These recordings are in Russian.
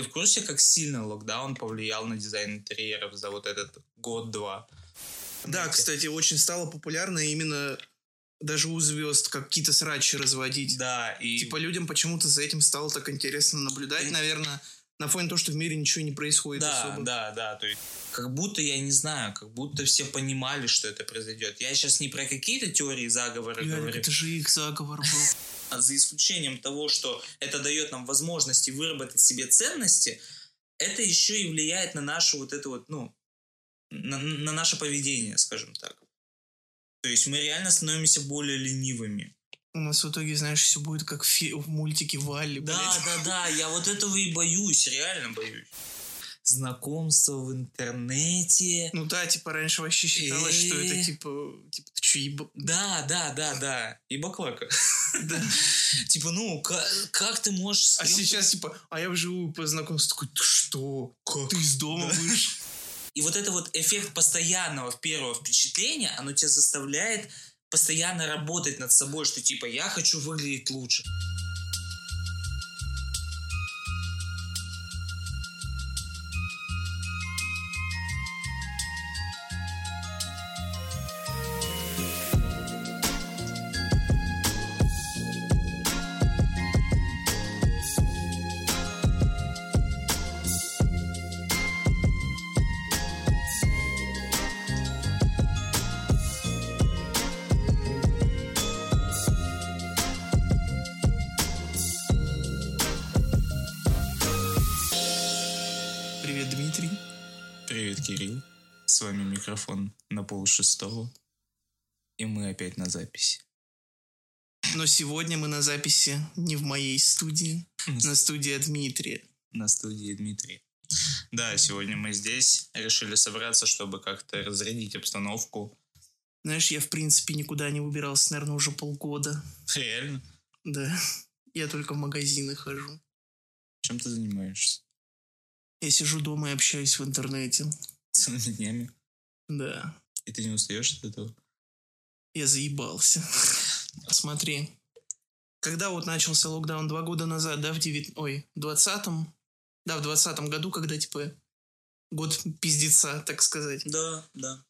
Ты в курсе, как сильно локдаун повлиял на дизайн интерьеров за вот этот год-два? Да, кстати, очень стало популярно именно даже у звезд какие-то срачи разводить. Да, и... Типа людям почему-то за этим стало так интересно наблюдать, и... наверное, на фоне того, что в мире ничего не происходит да, особо. Да, да, то есть как будто, я не знаю, как будто все понимали, что это произойдет. Я сейчас не про какие-то теории заговора Ярик, говорю. это же их заговор был. А за исключением того, что это дает нам возможности выработать себе ценности, это еще и влияет на нашу вот это вот, ну, на, на наше поведение, скажем так. То есть мы реально становимся более ленивыми. У нас в итоге, знаешь, все будет как в, фи- в мультике Валли. Да, блядь. да, да, я вот этого и боюсь, реально боюсь. Знакомство в интернете. Ну да, типа раньше вообще считалось, что это Э. типа, типа ты че, еба... Да, да, да, да. И баклака. Да. Типа, ну, ка- как ты можешь... А сейчас типа, а я вживую познакомился, такой, ты что? Ты из дома вышел? И вот это вот эффект постоянного первого впечатления, оно тебя заставляет постоянно работать над собой, что типа я хочу выглядеть лучше. Сегодня мы на записи не в моей студии, на студии Дмитрия. На студии Дмитрий. Да, сегодня мы здесь решили собраться, чтобы как-то разрядить обстановку. Знаешь, я в принципе никуда не выбирался, наверное, уже полгода. Реально? Да. Я только в магазины хожу. Чем ты занимаешься? Я сижу дома и общаюсь в интернете. Целыми днями? Да. И ты не устаешь от этого? Я заебался. Смотри. Когда вот начался локдаун два года назад, да, в девят... Ой, в двадцатом? Да, в двадцатом году, когда, типа, год пиздеца, так сказать. Да, да.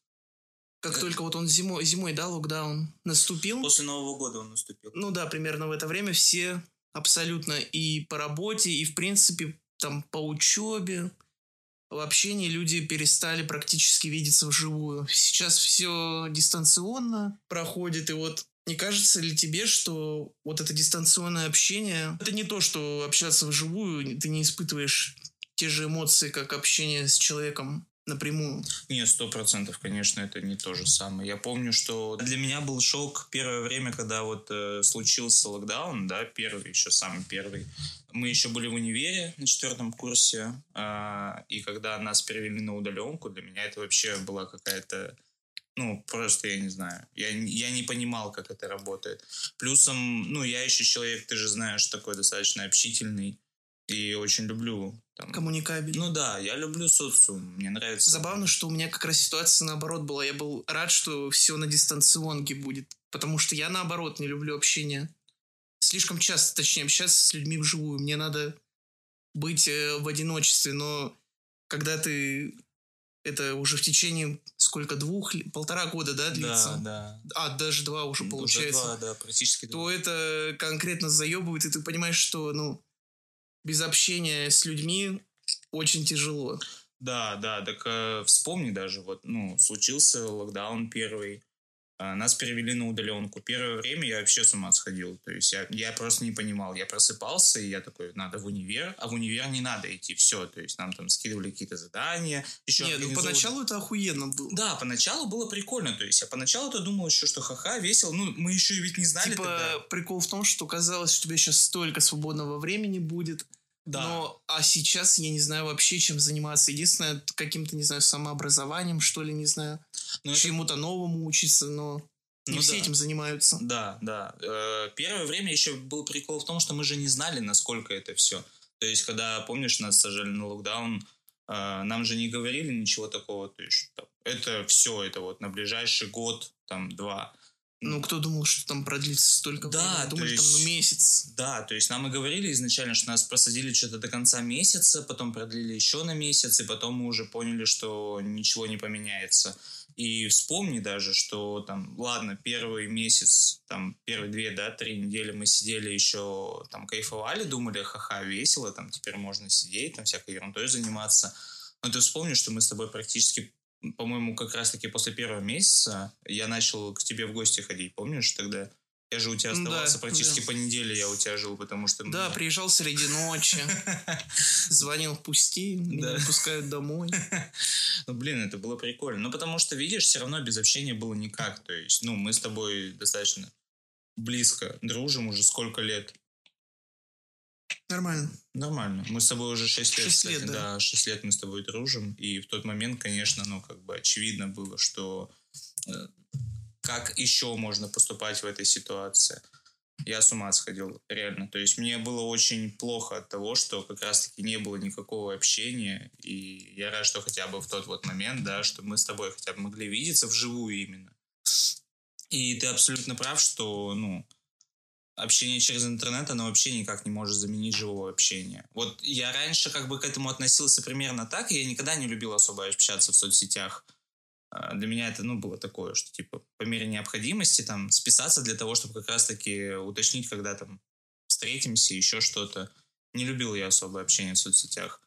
Как Это- только вот он зимой, зимой, да, локдаун наступил. После Нового года он наступил. Ну да, примерно в это время все абсолютно и по работе, и в принципе там по учебе, в общении люди перестали практически видеться вживую. Сейчас все дистанционно проходит, и вот не кажется ли тебе, что вот это дистанционное общение, это не то, что общаться вживую, ты не испытываешь те же эмоции, как общение с человеком напрямую. Нет, сто процентов, конечно, это не то же самое. Я помню, что для меня был шок первое время, когда вот э, случился локдаун, да, первый, еще самый первый. Мы еще были в универе на четвертом курсе, а, и когда нас перевели на удаленку, для меня это вообще была какая-то, ну, просто я не знаю, я, я не понимал, как это работает. Плюсом, ну, я еще человек, ты же знаешь, такой достаточно общительный, и очень люблю там, Коммуникабельно. ну да, я люблю социум, мне нравится. Забавно, что у меня как раз ситуация наоборот была. Я был рад, что все на дистанционке будет. Потому что я наоборот не люблю общение. Слишком часто, точнее, общаться с людьми вживую. Мне надо быть э, в одиночестве, но когда ты это уже в течение сколько, двух, полтора года, да, длится? Да, да. А, даже два уже Уже получается. два, да, практически два. То это конкретно заебывает, и ты понимаешь, что, ну, без общения с людьми очень тяжело. Да, да, так э, вспомни даже, вот, ну, случился локдаун первый, нас перевели на удаленку. Первое время я вообще с ума сходил, то есть я, я просто не понимал. Я просыпался, и я такой, надо в универ, а в универ не надо идти, все, то есть нам там скидывали какие-то задания. Еще Не, ну организовывали- поначалу это охуенно было. Да, поначалу было прикольно, то есть я поначалу-то думал еще, что ха-ха, весело, ну, мы еще ведь не знали Типа, тогда. прикол в том, что казалось, что у тебя сейчас столько свободного времени будет. Да. Но, а сейчас я не знаю вообще, чем заниматься. Единственное, каким-то, не знаю, самообразованием, что ли, не знаю. Но это- Чему-то новому учиться, но не Ну все да. этим занимаются. Да, да. Э, Первое время еще был прикол в том, что мы же не знали, насколько это все. То есть, когда, помнишь, нас сажали на локдаун, э, нам же не говорили ничего такого. То есть, это все, это вот на ближайший год, там, два. Ну, кто думал, что там продлится столько да, времени? Думали, есть, там, ну, месяц. Да, то есть нам и говорили изначально, что нас просадили что-то до конца месяца, потом продлили еще на месяц, и потом мы уже поняли, что ничего не поменяется. И вспомни даже, что там, ладно, первый месяц, там, первые две, да, три недели мы сидели еще, там, кайфовали, думали, ха-ха, весело, там, теперь можно сидеть, там, всякой ерундой заниматься. Но ты вспомни, что мы с тобой практически по-моему, как раз-таки после первого месяца я начал к тебе в гости ходить, помнишь тогда? Я же у тебя оставался да, практически да. по неделе, я у тебя жил, потому что... Да, мы... приезжал среди ночи, звонил пусти, меня пускают домой. Ну, блин, это было прикольно. Ну, потому что, видишь, все равно без общения было никак. То есть, ну, мы с тобой достаточно близко дружим уже сколько лет. Нормально. Нормально. Мы с тобой уже 6 лет, 6 лет кстати, да. да, 6 лет мы с тобой дружим. И в тот момент, конечно, ну, как бы очевидно было, что э, как еще можно поступать в этой ситуации. Я с ума сходил, реально. То есть мне было очень плохо от того, что как раз-таки не было никакого общения. И я рад, что хотя бы в тот вот момент, да, что мы с тобой хотя бы могли видеться вживую именно. И ты абсолютно прав, что, ну, общение через интернет, оно вообще никак не может заменить живого общения. Вот я раньше как бы к этому относился примерно так, и я никогда не любил особо общаться в соцсетях. А, для меня это, ну, было такое, что, типа, по мере необходимости, там, списаться для того, чтобы как раз-таки уточнить, когда, там, встретимся, еще что-то. Не любил я особо общение в соцсетях.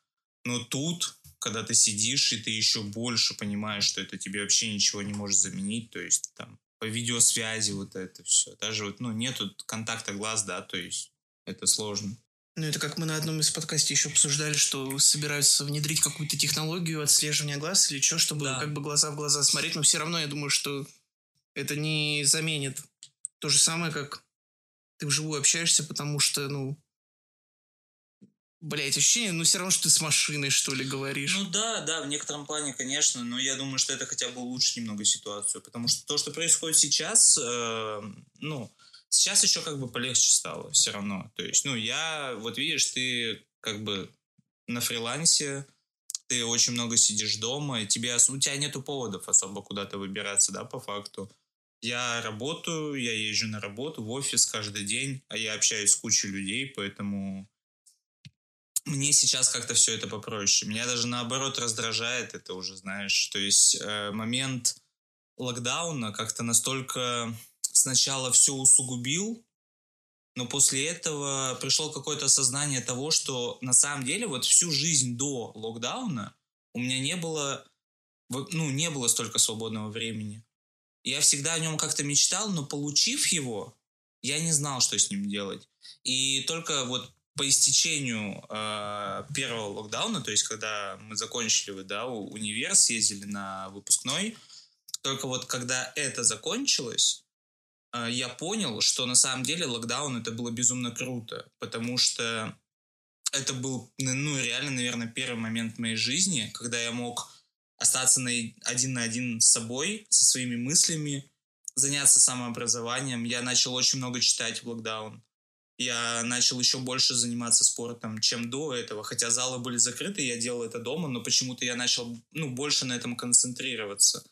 Но тут, когда ты сидишь, и ты еще больше понимаешь, что это тебе вообще ничего не может заменить, то есть, там, по видеосвязи вот это все. Даже вот, ну, нету контакта глаз, да, то есть это сложно. Ну, это как мы на одном из подкастов еще обсуждали, что собираются внедрить какую-то технологию отслеживания глаз или что, чтобы да. как бы глаза в глаза смотреть, но все равно я думаю, что это не заменит то же самое, как ты вживую общаешься, потому что, ну, блять, ощущение, ну, все равно, что ты с машиной, что ли, говоришь. Ну да, да, в некотором плане, конечно, но я думаю, что это хотя бы улучшит немного ситуацию, потому что то, что происходит сейчас, э, ну, сейчас еще как бы полегче стало все равно. То есть, ну, я, вот видишь, ты как бы на фрилансе, ты очень много сидишь дома, и тебе, у тебя нету поводов особо куда-то выбираться, да, по факту. Я работаю, я езжу на работу, в офис каждый день, а я общаюсь с кучей людей, поэтому мне сейчас как-то все это попроще. Меня даже наоборот раздражает это уже, знаешь. То есть э, момент локдауна как-то настолько сначала все усугубил, но после этого пришло какое-то осознание того, что на самом деле вот всю жизнь до локдауна у меня не было, ну, не было столько свободного времени. Я всегда о нем как-то мечтал, но получив его, я не знал, что с ним делать. И только вот по истечению э, первого локдауна, то есть когда мы закончили да, универ, съездили на выпускной, только вот когда это закончилось, э, я понял, что на самом деле локдаун это было безумно круто, потому что это был, ну, реально, наверное, первый момент в моей жизни, когда я мог остаться на, один на один с собой, со своими мыслями, заняться самообразованием. Я начал очень много читать в локдаун я начал еще больше заниматься спортом, чем до этого. Хотя залы были закрыты, я делал это дома, но почему-то я начал ну, больше на этом концентрироваться.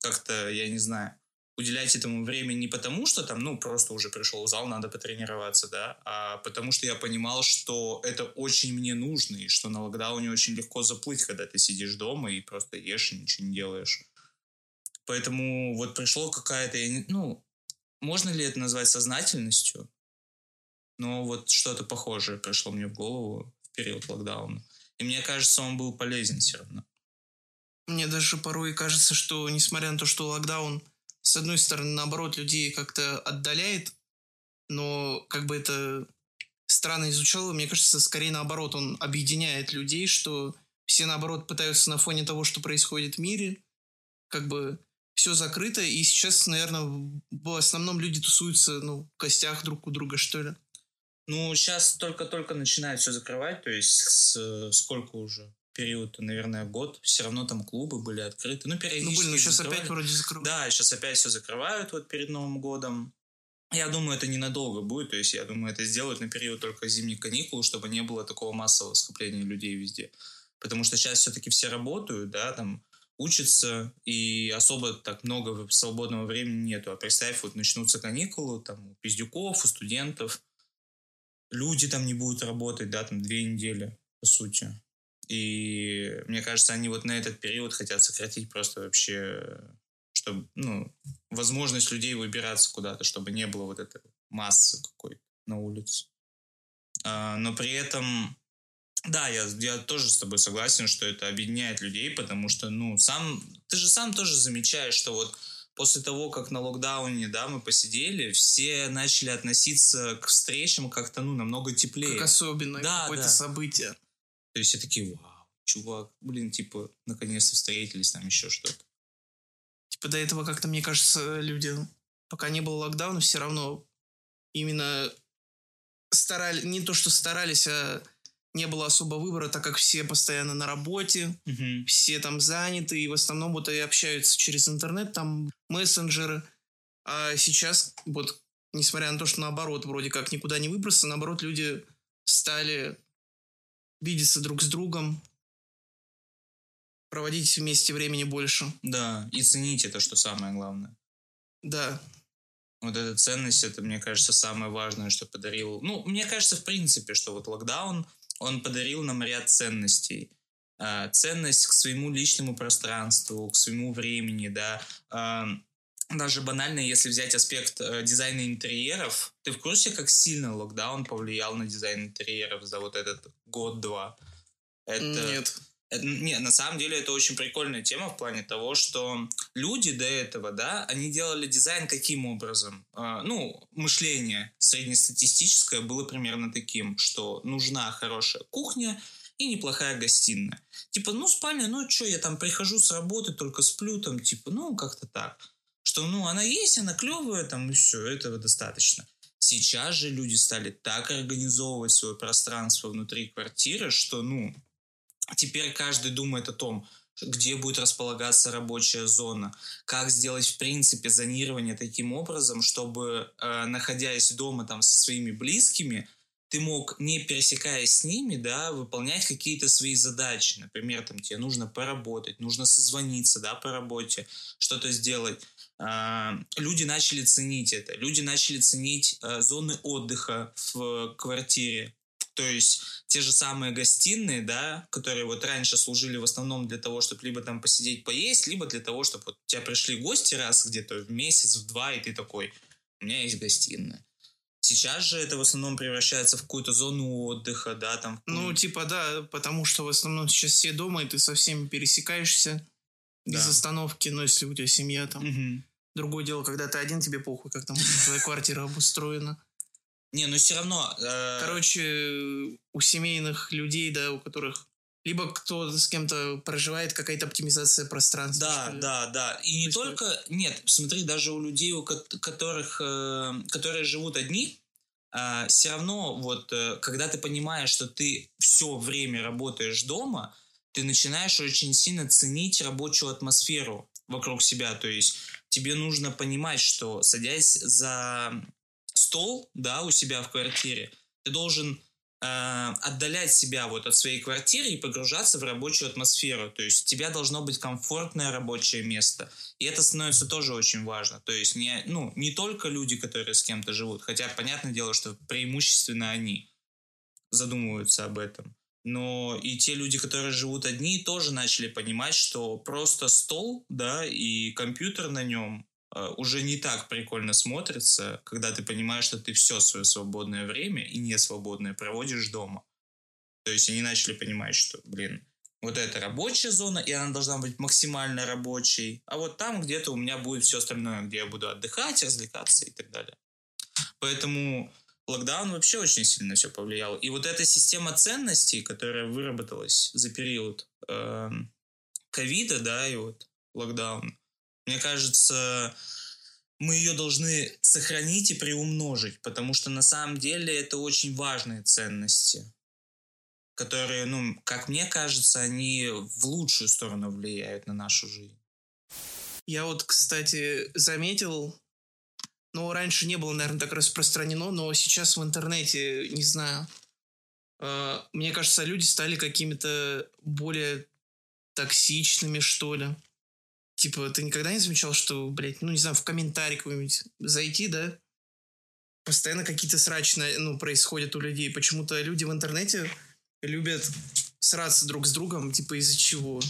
Как-то, я не знаю, уделять этому время не потому, что там, ну, просто уже пришел в зал, надо потренироваться, да, а потому что я понимал, что это очень мне нужно, и что на локдауне очень легко заплыть, когда ты сидишь дома и просто ешь и ничего не делаешь. Поэтому вот пришло какая-то, ну, можно ли это назвать сознательностью? Но вот что-то похожее пришло мне в голову в период локдауна. И мне кажется, он был полезен все равно. Мне даже порой кажется, что несмотря на то, что локдаун, с одной стороны, наоборот, людей как-то отдаляет, но как бы это странно изучало, мне кажется, скорее наоборот, он объединяет людей, что все, наоборот, пытаются на фоне того, что происходит в мире, как бы все закрыто, и сейчас, наверное, в основном люди тусуются, ну, в гостях друг у друга, что ли. Ну, сейчас только-только начинают все закрывать, то есть с, сколько уже? период, наверное, год, все равно там клубы были открыты. Ну, периодически Ну, блин, ну сейчас закрывали. опять вроде закрывают. Да, сейчас опять все закрывают вот перед Новым годом. Я думаю, это ненадолго будет, то есть я думаю, это сделают на период только зимних каникул, чтобы не было такого массового скопления людей везде. Потому что сейчас все-таки все работают, да, там учатся, и особо так много свободного времени нету. А представь, вот начнутся каникулы, там, у пиздюков, у студентов, люди там не будут работать, да, там, две недели, по сути. И мне кажется, они вот на этот период хотят сократить просто вообще, чтобы, ну, возможность людей выбираться куда-то, чтобы не было вот этой массы какой-то на улице. А, но при этом да, я, я тоже с тобой согласен, что это объединяет людей, потому что, ну, сам, ты же сам тоже замечаешь, что вот после того, как на локдауне, да, мы посидели, все начали относиться к встречам как-то, ну, намного теплее. Как особенное да, какое-то да. событие. То есть все такие, вау, чувак, блин, типа, наконец-то встретились, там еще что-то. Типа до этого как-то, мне кажется, люди, пока не было локдауна, все равно именно старались, не то что старались, а не было особо выбора, так как все постоянно на работе, угу. все там заняты, и в основном вот и общаются через интернет, там мессенджеры. А сейчас вот, несмотря на то, что наоборот, вроде как никуда не выбраться, наоборот, люди стали видеться друг с другом, проводить вместе времени больше. Да, и ценить это, что самое главное. Да. Вот эта ценность, это, мне кажется, самое важное, что подарил. Ну, мне кажется, в принципе, что вот локдаун, он подарил нам ряд ценностей. А, ценность к своему личному пространству, к своему времени, да. А, даже банально, если взять аспект э, дизайна интерьеров, ты в курсе, как сильно локдаун повлиял на дизайн интерьеров за вот этот год-два? Это... Нет. Это, не, на самом деле это очень прикольная тема в плане того, что люди до этого, да, они делали дизайн каким образом? Э, ну, мышление среднестатистическое было примерно таким, что нужна хорошая кухня и неплохая гостиная. Типа, ну, спальня, ну, что, я там прихожу с работы, только сплю, там, типа, ну, как-то так. Что, ну, она есть, она клевая, там, и все, этого достаточно. Сейчас же люди стали так организовывать свое пространство внутри квартиры, что, ну, Теперь каждый думает о том, где будет располагаться рабочая зона, как сделать в принципе зонирование таким образом, чтобы, э, находясь дома там со своими близкими, ты мог, не пересекаясь с ними, да, выполнять какие-то свои задачи. Например, там тебе нужно поработать, нужно созвониться, да, по работе, что-то сделать. Э, люди начали ценить это. Люди начали ценить э, зоны отдыха в квартире. То есть те же самые гостиные, да, которые вот раньше служили в основном для того, чтобы либо там посидеть, поесть, либо для того, чтобы вот у тебя пришли гости раз где-то в месяц, в два, и ты такой, у меня есть гостиная. Сейчас же это в основном превращается в какую-то зону отдыха, да, там. Ну, типа, да, потому что в основном сейчас все дома, и ты со всеми пересекаешься да. без остановки, но если у тебя семья там. Угу. Другое дело, когда ты один, тебе похуй, как там твоя квартира обустроена. Не, ну все равно... Э... Короче, у семейных людей, да, у которых либо кто с кем-то проживает, какая-то оптимизация пространства. Да, да, да. И не Происходит. только... Нет, смотри, даже у людей, у которых, э, которые живут одни, э, все равно вот, э, когда ты понимаешь, что ты все время работаешь дома, ты начинаешь очень сильно ценить рабочую атмосферу вокруг себя. То есть тебе нужно понимать, что садясь за стол, да, у себя в квартире, ты должен э, отдалять себя вот от своей квартиры и погружаться в рабочую атмосферу. То есть у тебя должно быть комфортное рабочее место. И это становится тоже очень важно. То есть не, ну, не только люди, которые с кем-то живут, хотя понятное дело, что преимущественно они задумываются об этом. Но и те люди, которые живут одни, тоже начали понимать, что просто стол, да, и компьютер на нем уже не так прикольно смотрится, когда ты понимаешь, что ты все свое свободное время и не свободное проводишь дома. То есть они начали понимать, что, блин, вот это рабочая зона, и она должна быть максимально рабочей, а вот там где-то у меня будет все остальное, где я буду отдыхать, развлекаться и так далее. Поэтому локдаун вообще очень сильно все повлиял. И вот эта система ценностей, которая выработалась за период эм, ковида, да, и вот локдаун, мне кажется, мы ее должны сохранить и приумножить, потому что на самом деле это очень важные ценности, которые, ну, как мне кажется, они в лучшую сторону влияют на нашу жизнь. Я вот, кстати, заметил, ну, раньше не было, наверное, так распространено, но сейчас в интернете, не знаю, э, мне кажется, люди стали какими-то более токсичными, что ли. Типа, ты никогда не замечал, что, блядь, ну, не знаю, в комментарий какой-нибудь зайти, да? Постоянно какие-то срачи, ну, происходят у людей. Почему-то люди в интернете любят сраться друг с другом, типа, из-за чего?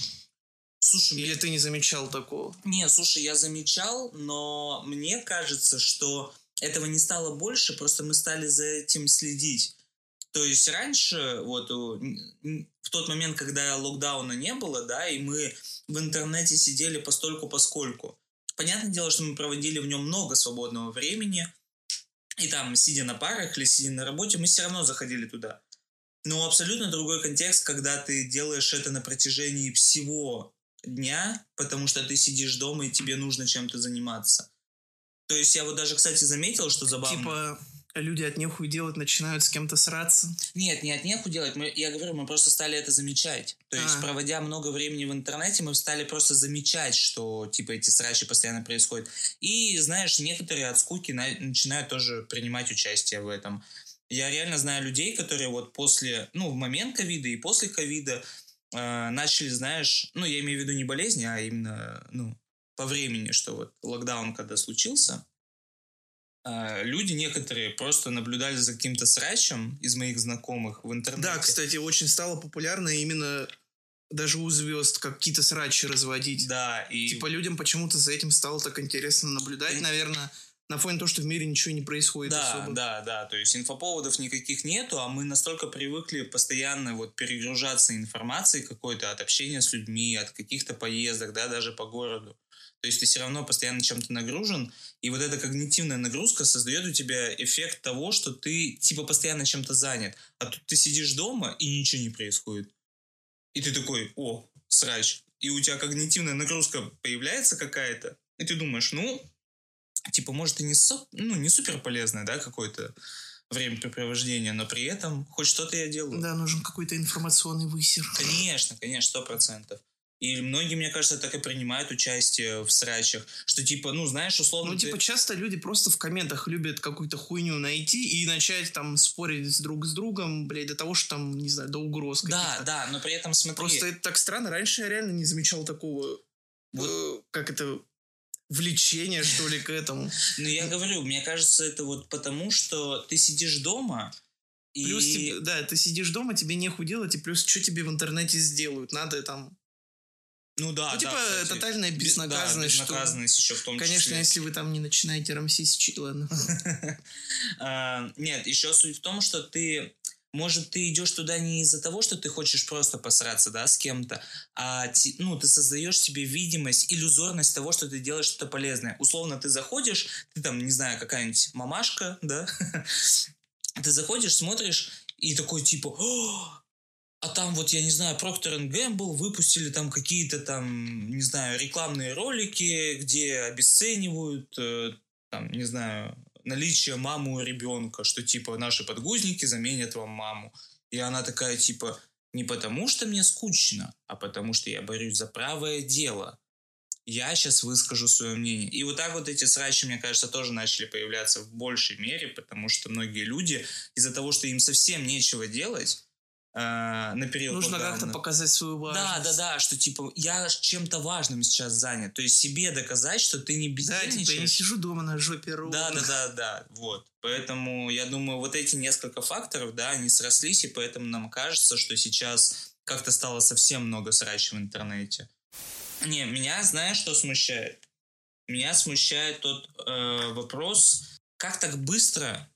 Слушай, Или ты не замечал такого? Не, слушай, я замечал, но мне кажется, что этого не стало больше, просто мы стали за этим следить. То есть раньше, вот в тот момент, когда локдауна не было, да, и мы в интернете сидели постольку поскольку. Понятное дело, что мы проводили в нем много свободного времени, и там, сидя на парах или сидя на работе, мы все равно заходили туда. Но абсолютно другой контекст, когда ты делаешь это на протяжении всего дня, потому что ты сидишь дома и тебе нужно чем-то заниматься. То есть я вот даже, кстати, заметил, что забавно. Типа люди от нехуй делать начинают с кем-то сраться? Нет, не от нехуй делать. Мы, я говорю, мы просто стали это замечать. То есть, а. проводя много времени в интернете, мы стали просто замечать, что, типа, эти срачи постоянно происходят. И, знаешь, некоторые от скуки на, начинают тоже принимать участие в этом. Я реально знаю людей, которые вот после, ну, в момент ковида и после ковида э, начали, знаешь, ну, я имею в виду не болезни, а именно, ну, по времени, что вот локдаун когда случился, люди некоторые просто наблюдали за каким-то срачем из моих знакомых в интернете. Да, кстати, очень стало популярно именно даже у звезд какие-то срачи разводить. Да, и... Типа людям почему-то за этим стало так интересно наблюдать, и... наверное, на фоне того, что в мире ничего не происходит да, особо. Да, да, то есть инфоповодов никаких нету, а мы настолько привыкли постоянно вот перегружаться информацией какой-то от общения с людьми, от каких-то поездок, да, даже по городу. То есть ты все равно постоянно чем-то нагружен, и вот эта когнитивная нагрузка создает у тебя эффект того, что ты типа постоянно чем-то занят. А тут ты сидишь дома, и ничего не происходит. И ты такой, о, срач. И у тебя когнитивная нагрузка появляется какая-то, и ты думаешь, ну, типа, может, и не, со, ну, не супер полезное, да, какое-то времяпрепровождение, но при этом хоть что-то я делаю. Да, нужен какой-то информационный высер. Конечно, конечно, сто процентов. И многие, мне кажется, так и принимают участие в срачах, что типа, ну, знаешь, условно... Ну, типа, часто люди просто в комментах любят какую-то хуйню найти и начать там спорить друг с другом, блядь, до того, что там, не знаю, до угроз Да, да, но при этом смотри... Просто это так странно. Раньше я реально не замечал такого, вот. э, как это, влечения, что ли, к этому. Ну, я говорю, мне кажется, это вот потому, что ты сидишь дома, и... Плюс, да, ты сидишь дома, тебе нехуй делать, и плюс что тебе в интернете сделают? Надо там ну да, ну, типа да, тотальная безнаказанность. Да, безнаказанность что... еще в том Конечно, числе. если вы там не начинаете рамсить, ладно. А, нет, еще суть в том, что ты может, ты идешь туда не из-за того, что ты хочешь просто посраться, да, с кем-то, а ну, ты создаешь себе видимость, иллюзорность того, что ты делаешь что-то полезное. Условно, ты заходишь, ты там, не знаю, какая-нибудь мамашка, да, ты заходишь, смотришь, и такой типа, а там вот, я не знаю, Procter Gamble выпустили там какие-то там, не знаю, рекламные ролики, где обесценивают, э, там, не знаю, наличие мамы у ребенка, что типа наши подгузники заменят вам маму. И она такая типа, не потому что мне скучно, а потому что я борюсь за правое дело. Я сейчас выскажу свое мнение. И вот так вот эти срачи, мне кажется, тоже начали появляться в большей мере, потому что многие люди из-за того, что им совсем нечего делать, э, на период Нужно как-то показать свою важность. Да, да, да, что типа я чем-то важным сейчас занят. То есть себе доказать, что ты не бездельничаешь. Да, типа я не сижу дома на жопе ровно. Да, да, да, да, вот. Поэтому я думаю, вот эти несколько факторов, да, они срослись, и поэтому нам кажется, что сейчас как-то стало совсем много срачей в интернете. Не, меня, знаешь, что смущает? Меня смущает тот э, вопрос, как так быстро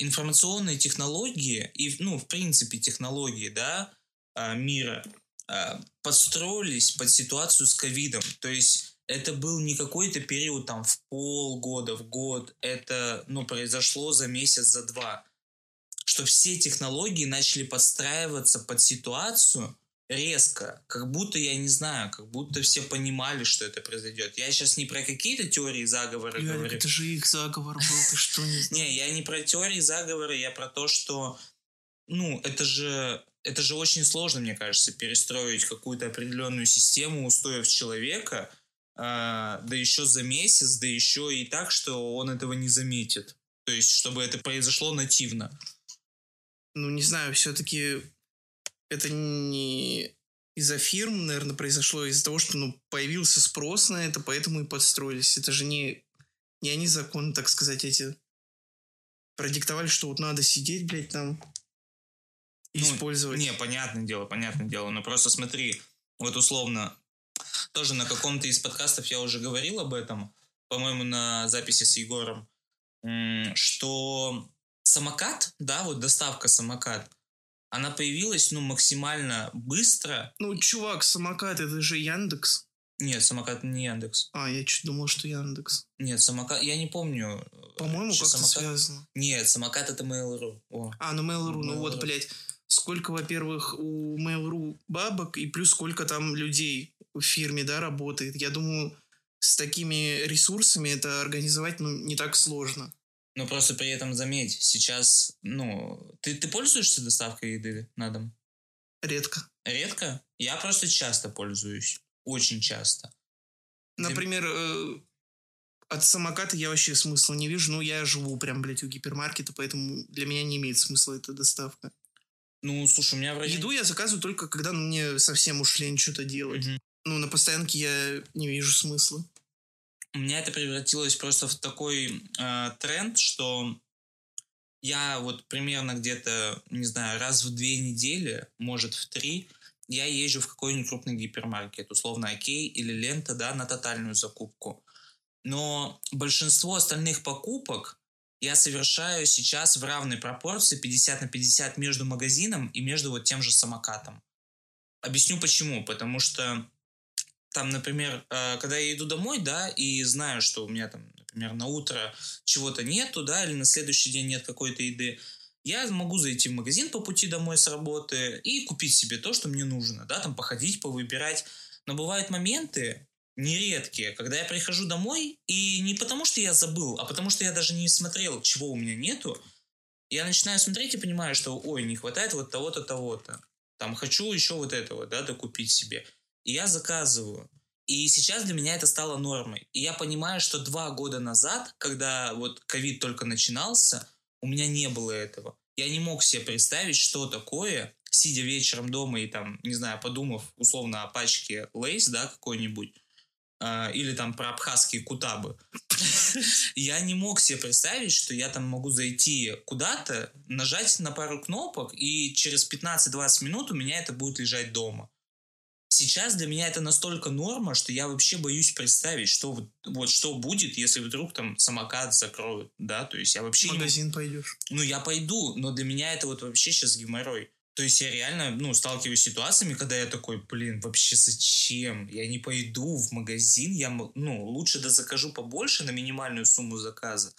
информационные технологии и, ну, в принципе, технологии, да, э, мира э, подстроились под ситуацию с ковидом. То есть это был не какой-то период там в полгода, в год. Это, ну, произошло за месяц, за два. Что все технологии начали подстраиваться под ситуацию, резко, как будто, я не знаю, как будто все понимали, что это произойдет. Я сейчас не про какие-то теории заговора Ярик, говорю. это же их заговор был, ты что не? Не, я не про теории заговора, я про то, что, ну, это же, это же очень сложно, мне кажется, перестроить какую-то определенную систему устоев человека, э, да еще за месяц, да еще и так, что он этого не заметит. То есть, чтобы это произошло нативно. Ну, не знаю, все-таки это не из-за фирм, наверное, произошло из-за того, что ну, появился спрос на это, поэтому и подстроились. Это же не, не они законы, так сказать, эти продиктовали, что вот надо сидеть, блядь, там ну, использовать. Не, понятное дело, понятное дело. Но просто смотри, вот условно, тоже на каком-то из подкастов я уже говорил об этом, по-моему, на записи с Егором, что самокат, да, вот доставка самокат, она появилась, ну, максимально быстро. Ну, чувак, самокат, это же Яндекс. Нет, самокат не Яндекс. А, я чуть думал, что Яндекс. Нет, самокат, я не помню. По-моему, как-то самокат... связано. Нет, самокат это Mail.ru. О. А, ну Mail.ru, Mail.ru. ну вот, блядь, сколько, во-первых, у Mail.ru бабок, и плюс сколько там людей в фирме, да, работает. Я думаю, с такими ресурсами это организовать, ну, не так сложно. Но просто при этом заметь, сейчас, ну, ты, ты пользуешься доставкой еды на дом? Редко. Редко? Я просто часто пользуюсь. Очень часто. Например, э, от самоката я вообще смысла не вижу. Ну, я живу прям, блядь, у гипермаркета, поэтому для меня не имеет смысла эта доставка. Ну, слушай, у меня вроде... Еду я заказываю только, когда ну, мне совсем уж лень что-то делать. Угу. Ну, на постоянке я не вижу смысла у меня это превратилось просто в такой э, тренд, что я вот примерно где-то, не знаю, раз в две недели, может в три, я езжу в какой-нибудь крупный гипермаркет, условно Окей или Лента, да, на тотальную закупку. Но большинство остальных покупок я совершаю сейчас в равной пропорции 50 на 50 между магазином и между вот тем же самокатом. Объясню почему. Потому что там, например, э, когда я иду домой, да, и знаю, что у меня там, например, на утро чего-то нету, да, или на следующий день нет какой-то еды, я могу зайти в магазин по пути домой с работы и купить себе то, что мне нужно, да, там походить, повыбирать. Но бывают моменты, нередкие, когда я прихожу домой, и не потому, что я забыл, а потому, что я даже не смотрел, чего у меня нету, я начинаю смотреть и понимаю, что, ой, не хватает вот того-то, того-то. Там, хочу еще вот этого, да, докупить себе и я заказываю. И сейчас для меня это стало нормой. И я понимаю, что два года назад, когда вот ковид только начинался, у меня не было этого. Я не мог себе представить, что такое, сидя вечером дома и там, не знаю, подумав условно о пачке лейс, да, какой-нибудь, э, или там про абхазские кутабы. Я не мог себе представить, что я там могу зайти куда-то, нажать на пару кнопок, и через 15-20 минут у меня это будет лежать дома сейчас для меня это настолько норма, что я вообще боюсь представить, что вот, что будет, если вдруг там самокат закроют, да, то есть я вообще... В магазин не... пойдешь. Ну, я пойду, но для меня это вот вообще сейчас геморрой. То есть я реально, ну, сталкиваюсь с ситуациями, когда я такой, блин, вообще зачем? Я не пойду в магазин, я, ну, лучше да закажу побольше на минимальную сумму заказа.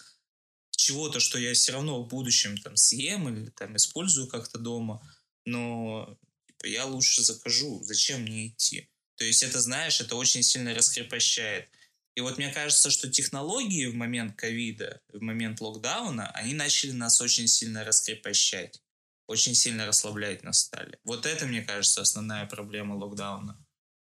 Чего-то, что я все равно в будущем там съем или там использую как-то дома. Но типа, я лучше закажу, зачем мне идти? То есть это, знаешь, это очень сильно раскрепощает. И вот мне кажется, что технологии в момент ковида, в момент локдауна, они начали нас очень сильно раскрепощать. Очень сильно расслаблять нас стали. Вот это, мне кажется, основная проблема локдауна.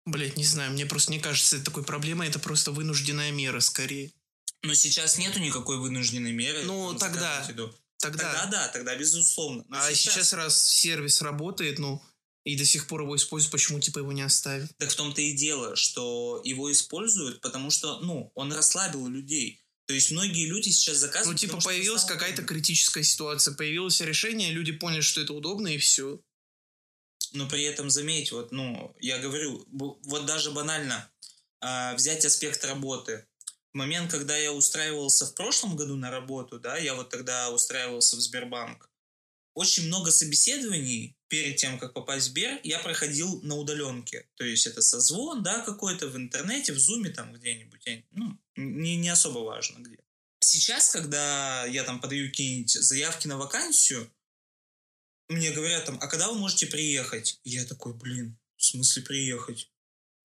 Блять, не знаю, мне просто не кажется это такой проблемой, это просто вынужденная мера скорее. Но сейчас нету никакой вынужденной меры. Ну, тогда, тогда... Тогда да, тогда безусловно. Но а сейчас... сейчас раз сервис работает, ну, и до сих пор его используют, почему типа его не оставить? Так в том-то и дело, что его используют, потому что, ну, он расслабил людей. То есть многие люди сейчас заказывают... Ну, типа появилась какая-то критическая ситуация, появилось решение, люди поняли, что это удобно, и все. Но при этом, заметь, вот, ну, я говорю, вот даже банально э, взять аспект работы. В момент, когда я устраивался в прошлом году на работу, да, я вот тогда устраивался в Сбербанк, очень много собеседований перед тем, как попасть в Сбер, я проходил на удаленке. То есть это созвон, да, какой-то в интернете, в зуме там где-нибудь. Ну, не, не особо важно где. Сейчас, когда я там подаю какие-нибудь заявки на вакансию, мне говорят там, а когда вы можете приехать? я такой, блин, в смысле приехать?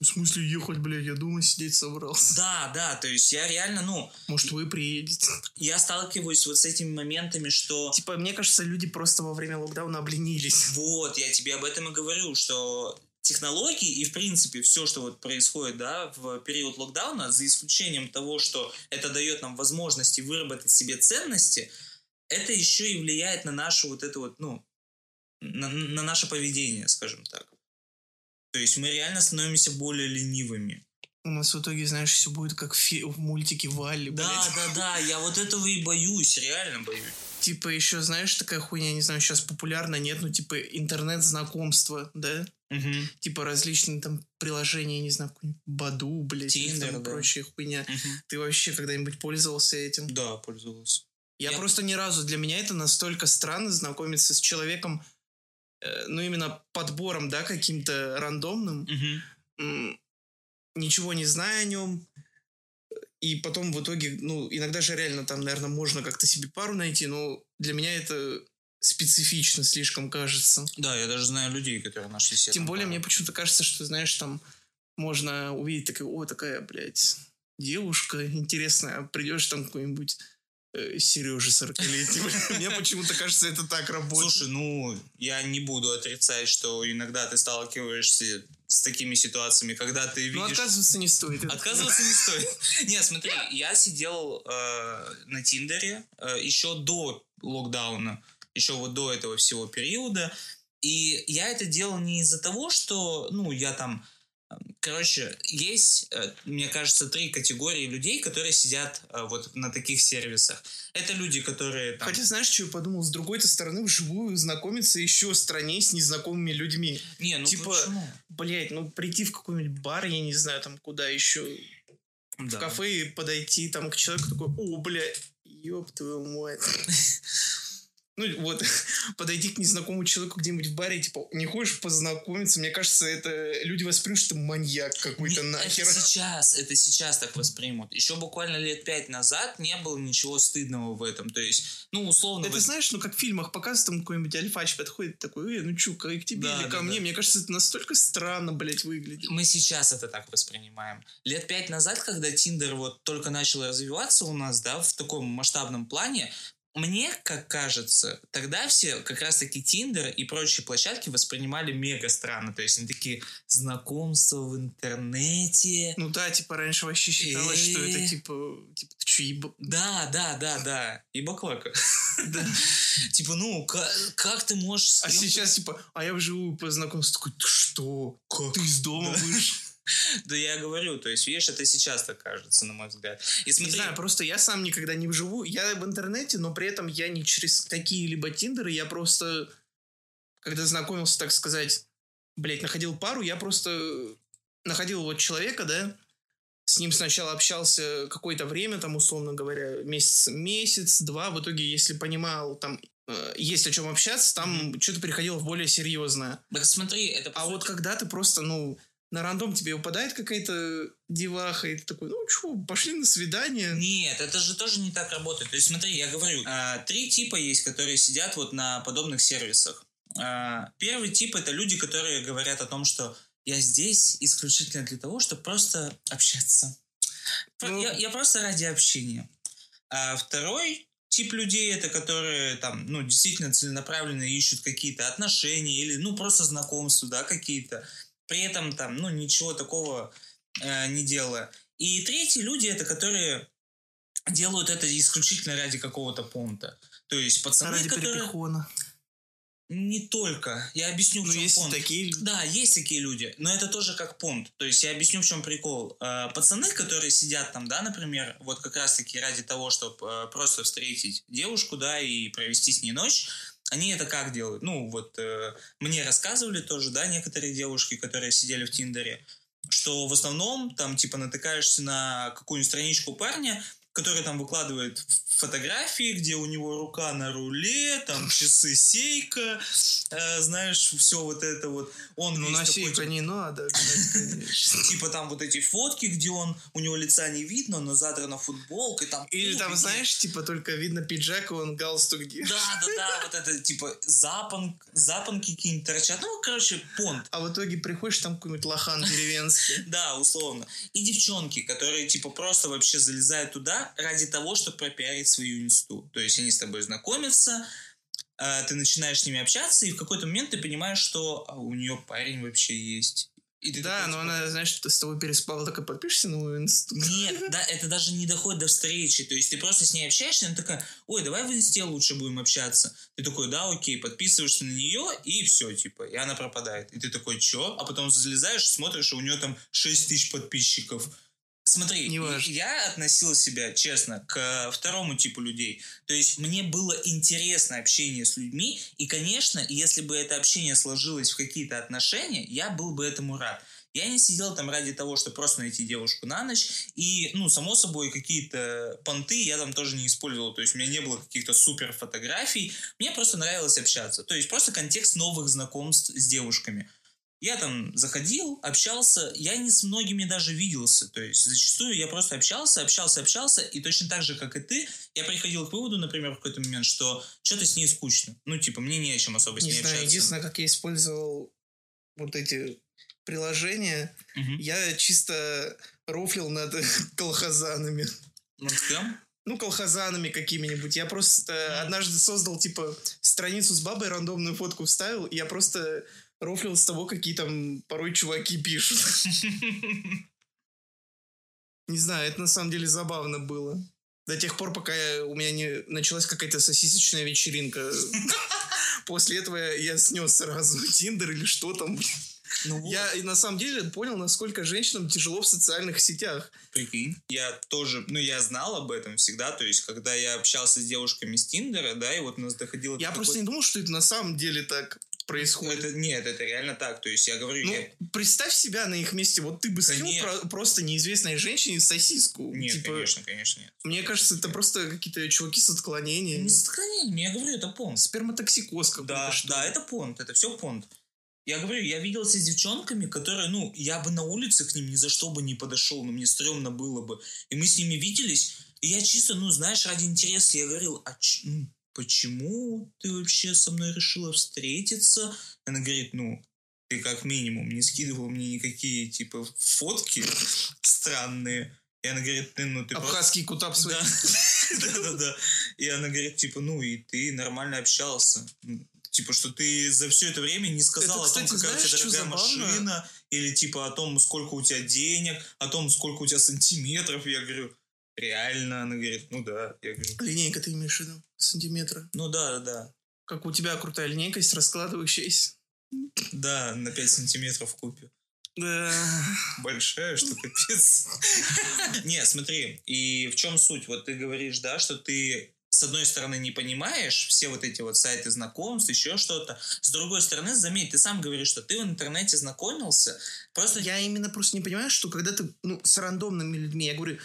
В смысле ехать, блядь, я дома сидеть собрался. Да, да, то есть я реально, ну... Может, вы приедете? Я сталкиваюсь вот с этими моментами, что... Типа, мне кажется, люди просто во время локдауна обленились. Вот, я тебе об этом и говорю, что технологии и, в принципе, все, что вот происходит, да, в период локдауна, за исключением того, что это дает нам возможности выработать себе ценности, это еще и влияет на нашу вот это вот, ну, на, на наше поведение, скажем так. То есть мы реально становимся более ленивыми. У нас в итоге, знаешь, все будет как в, фи- в мультике Валли, Да, блядь. да, да, я вот этого и боюсь, реально боюсь. Типа еще, знаешь, такая хуйня, не знаю, сейчас популярна, нет, ну типа интернет-знакомства, да? Мгм, Типа различные там приложения, не знаю, Баду, блядь, Тиндер, там да. прочая хуйня. мгм. Ты вообще когда-нибудь пользовался этим? Да, пользовался. Я, Я- просто ни разу, для меня это настолько странно знакомиться с человеком, ну именно подбором, да, каким-то рандомным, м, ничего не зная о нем, и потом в итоге, ну, иногда же реально там, наверное, можно как-то себе пару найти, но для меня это специфично слишком кажется. Да, я даже знаю людей, которые нашли себе. Тем более пару. мне почему-то кажется, что, знаешь, там можно увидеть такая, о, такая, блядь, девушка интересная, придешь там какой-нибудь Сережа 40-летний. Мне почему-то кажется, это так работает. Слушай, ну, я не буду отрицать, что иногда ты сталкиваешься с такими ситуациями, когда ты Ну, видишь... отказываться не стоит. Отказываться не стоит. Не, смотри, я сидел э, на Тиндере э, еще до локдауна, еще вот до этого всего периода, и я это делал не из-за того, что, ну, я там... Короче, есть, э, мне кажется, три категории людей, которые сидят э, вот на таких сервисах. Это люди, которые... там, Хотя, знаешь, что я подумал? С другой-то стороны, вживую знакомиться еще страннее с незнакомыми людьми. не, ну типа, почему? Блять, ну прийти в какой-нибудь бар, я не знаю, там куда еще, в Да. кафе и подойти там к человеку такой, о, блядь, ёб твою мать. Ну, вот, подойти к незнакомому человеку где-нибудь в баре, типа, не хочешь познакомиться? Мне кажется, это люди воспримут, что ты маньяк какой-то Не, нахер. Это сейчас, это сейчас так воспримут. Еще буквально лет пять назад не было ничего стыдного в этом. То есть, ну, условно... Это вы- знаешь, ну как в фильмах показывают, там какой-нибудь альфач подходит такой, э, ну чё, к к тебе Да, или ко да, мне? да. Мне кажется, это настолько странно, блядь, выглядит. Мы сейчас это так воспринимаем. Лет пять назад, когда Тиндер вот только начал развиваться у нас, да, в таком масштабном плане, мне, как кажется, тогда все как раз-таки Тиндер и прочие площадки воспринимали мега странно. То есть они такие знакомства в интернете. Ну да, типа раньше вообще считалось, что это типа, типа ты чё, еба- Да, да, да, да. И баклака. Да. Типа, ну, ка- как ты можешь... А сейчас, типа, а я вживую познакомился, такой, ты что? Как? Ты из дома вышел? Да я говорю, то есть, видишь, это сейчас так кажется, на мой взгляд. И Не смотри, знаю, просто я сам никогда не вживую. Я в интернете, но при этом я не через какие-либо тиндеры, я просто, когда знакомился, так сказать, блять, находил пару, я просто находил вот человека, да, с ним сначала общался какое-то время, там, условно говоря, месяц, месяц, два, в итоге, если понимал, там, э, есть о чем общаться, там что-то переходило в более серьезное. так смотри, это А сути- вот когда ты просто, ну, на рандом тебе выпадает какая-то деваха, и ты такой, ну, что, пошли на свидание. Нет, это же тоже не так работает. То есть, смотри, я говорю, а, три типа есть, которые сидят вот на подобных сервисах. А, Первый тип это люди, которые говорят о том, что я здесь исключительно для того, чтобы просто общаться. Ну- я, я просто ради общения. А второй тип людей это которые там, ну, действительно целенаправленно ищут какие-то отношения или, ну, просто знакомства, да, какие-то. При этом там, ну, ничего такого э, не делая. И третьи люди это которые делают это исключительно ради какого-то понта. То есть пацаны, Ради которые... перепихона. Не только. Я объясню, в Ну, чем есть понт. такие люди. Да, есть такие люди, но это тоже как понт. То есть я объясню, в чем прикол. Э, Пацаны, которые сидят там, да, например, вот как раз-таки ради того, чтобы просто встретить девушку, да, и провести с ней ночь, они это как делают? Ну, вот э, мне рассказывали тоже, да, некоторые девушки, которые сидели в Тиндере, что в основном там, типа, натыкаешься на какую-нибудь страничку парня, который там выкладывает фотографии, где у него рука на руле, там часы сейка, э, знаешь, все вот это вот. Он Ну, на такой, сейка типа, не надо, типа там вот эти фотки, где он, у него лица не видно, но задрана футболка, там... Или там, знаешь, типа только видно пиджак, и он галстук держит. Да, да, да, вот это типа запон, запонки какие-нибудь торчат. Ну, короче, понт. А в итоге приходишь, там какой-нибудь лохан деревенский. Да, условно. И девчонки, которые, типа, просто вообще залезают туда ради того, чтобы пропиарить свою инсту. То есть они с тобой знакомятся, а, ты начинаешь с ними общаться, и в какой-то момент ты понимаешь, что а, у нее парень вообще есть. И ты Да, такой, но типа, она, знаешь, с тобой переспала, так и подпишешься на мою инсту. Нет, да, это даже не доходит до встречи. То есть ты просто с ней общаешься, она такая, ой, давай в инсте лучше будем общаться. Ты такой, да, окей, подписываешься на нее, и все, типа, и она пропадает. И ты такой, чё? А потом залезаешь, смотришь, и у нее там 6 тысяч подписчиков. Смотри, я относил себя, честно, к второму типу людей. То есть мне было интересно общение с людьми, и, конечно, если бы это общение сложилось в какие-то отношения, я был бы этому рад. Я не сидел там ради того, чтобы просто найти девушку на ночь. И, ну, само собой, какие-то понты я там тоже не использовал. То есть у меня не было каких-то супер фотографий. Мне просто нравилось общаться. То есть просто контекст новых знакомств с девушками. Я там заходил, общался, я не с многими даже виделся. То есть зачастую я просто общался, общался, общался, и точно так же, как и ты, я приходил к выводу, например, в какой-то момент, что что-то с ней скучно. Ну, типа, мне не о чем особо с Не ней знаю, общаться. единственное, как я использовал вот эти приложения, Мгм. я чисто рофлил над колхозанами. С кем? Ну, колхозанами какими-нибудь. Я просто однажды создал, типа, страницу с бабой, рандомную фотку вставил, и я просто рофлил с того, какие там порой чуваки пишут. Не знаю, это на самом деле забавно было. До тех пор, пока я- у меня не началась какая-то сосисочная вечеринка. После этого я, снес сразу Тиндер или что там. Ну, вот. Я на самом деле понял, насколько женщинам тяжело в социальных сетях. Прикинь. Я тоже, ну, я знал об этом всегда, то есть, когда я общался с девушками с Тиндера, да, и вот у нас доходило... Я просто не такой- думал, что это на самом деле так происходит. Это, нет, это реально так, то есть, я говорю, Ну, я... представь себя на их месте. Вот ты бы Конечно. про- просто неизвестной женщине сосиску. Нет, Типа, конечно, конечно, нет. Мне кажется, это просто какие-то чуваки с отклонением. Не с отклонением, я говорю, это понт. Сперматоксикоз какой-то. Да, что ли. да, это понт, это все понт. Я говорю, я виделся с девчонками, которые, ну, я бы на улице к ним ни за что бы не подошел, но мне стрёмно было бы. И мы с ними виделись, и я чисто, ну, знаешь, ради интереса, я говорил, а ч- ну, почему ты вообще со мной решила встретиться? Она говорит, ну, ты как минимум не скидывал мне никакие, типа, фотки странные. И она говорит, ты, ну, ты просто- Абхазский кутап свой. да. Да-да-да. И она говорит, типа, ну, и ты нормально общался. Типа, что ты за все это время не сказал Это, о том, кстати, какая знаешь, у тебя дорогая машина, или типа о том, сколько у тебя денег, о том, сколько у тебя сантиметров. Я говорю, реально? Она говорит, ну да. Я говорю, Линейка ты имеешь в виду? Сантиметра. ну да, да. Как у тебя крутая линейка есть, раскладывающаяся. Да, на 5 сантиметров купе. Да. Большая, что капец. Не, смотри, и в чем суть? Вот ты говоришь, да, что ты с одной стороны не понимаешь все вот эти вот сайты знакомств, еще что-то. С другой стороны, заметь, ты сам говоришь, что ты в интернете знакомился. Просто Я именно просто не понимаю, что когда ты ну, с рандомными людьми, я говорю,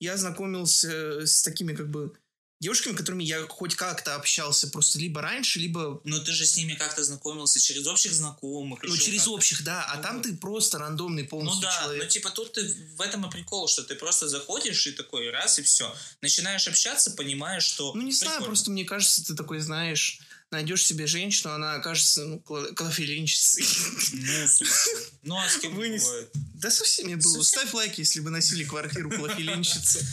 я знакомился с такими как бы девушками, которыми я хоть как-то общался просто либо раньше, либо Ну, ты же с ними как-то знакомился через общих знакомых. ну, через общих, да, а Ну там ты просто рандомный Ну полностью да, человек. ну типа тут ты в этом и прикол, что ты просто заходишь и такой раз и все. Начинаешь общаться, понимаешь, что... Ну, не знаю, прикольно. просто мне кажется, ты такой знаешь, найдешь себе женщину, она окажется, ну, клофелинщицей. Ну, ну а с кем Вынес- бывает? Да со всеми было. Со Ставь лайк, если вы носили квартиру клофелинщицы.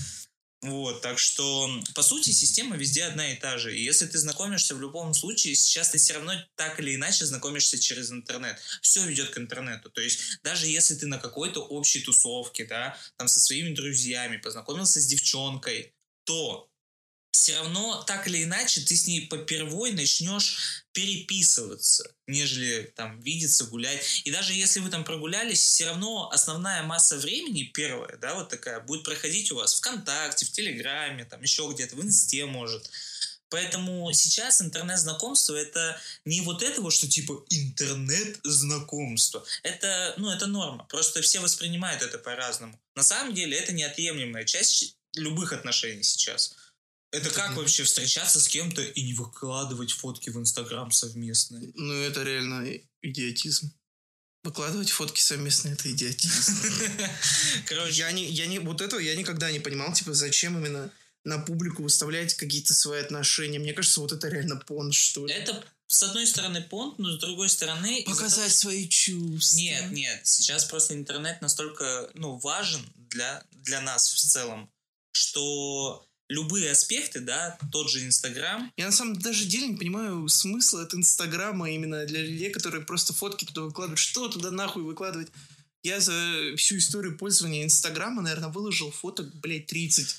Вот, так что, по сути, система везде одна и та же. И если ты знакомишься в любом случае, сейчас ты все равно так или иначе знакомишься через интернет. Все ведет к интернету. То есть, даже если ты на какой-то общей тусовке, да, там со своими друзьями познакомился с девчонкой, то все равно так или иначе ты с ней попервой начнешь переписываться, нежели там видеться, гулять. И даже если вы там прогулялись, все равно основная масса времени, первая, да, вот такая, будет проходить у вас ВКонтакте, в Телеграме, там еще где-то, в Инсте, может. Поэтому сейчас интернет-знакомство это не вот это вот, что типа интернет-знакомство. Это, ну, это норма. Просто все воспринимают это по-разному. На самом деле это неотъемлемая часть любых отношений сейчас. Это как вообще встречаться с кем-то и не выкладывать фотки в Инстаграм совместные? Ну, это реально идиотизм. Выкладывать фотки совместно это идиотизм. Короче, Я не, я не, вот этого я никогда не понимал, типа, зачем именно на публику выставлять какие-то свои отношения. Мне кажется, вот это реально понт, что ли. это с одной стороны понт, но с другой стороны... Показать свои чувства. Нет, нет, сейчас просто интернет настолько, ну, важен для, для нас в целом, что любые аспекты, да, тот же Инстаграм, Я на самом даже деле не понимаю смысла от Инстаграма именно для людей, которые просто фотки туда выкладывают. Что туда нахуй выкладывать? Я за всю историю пользования Инстаграма, наверное, выложил фоток, блядь, 30.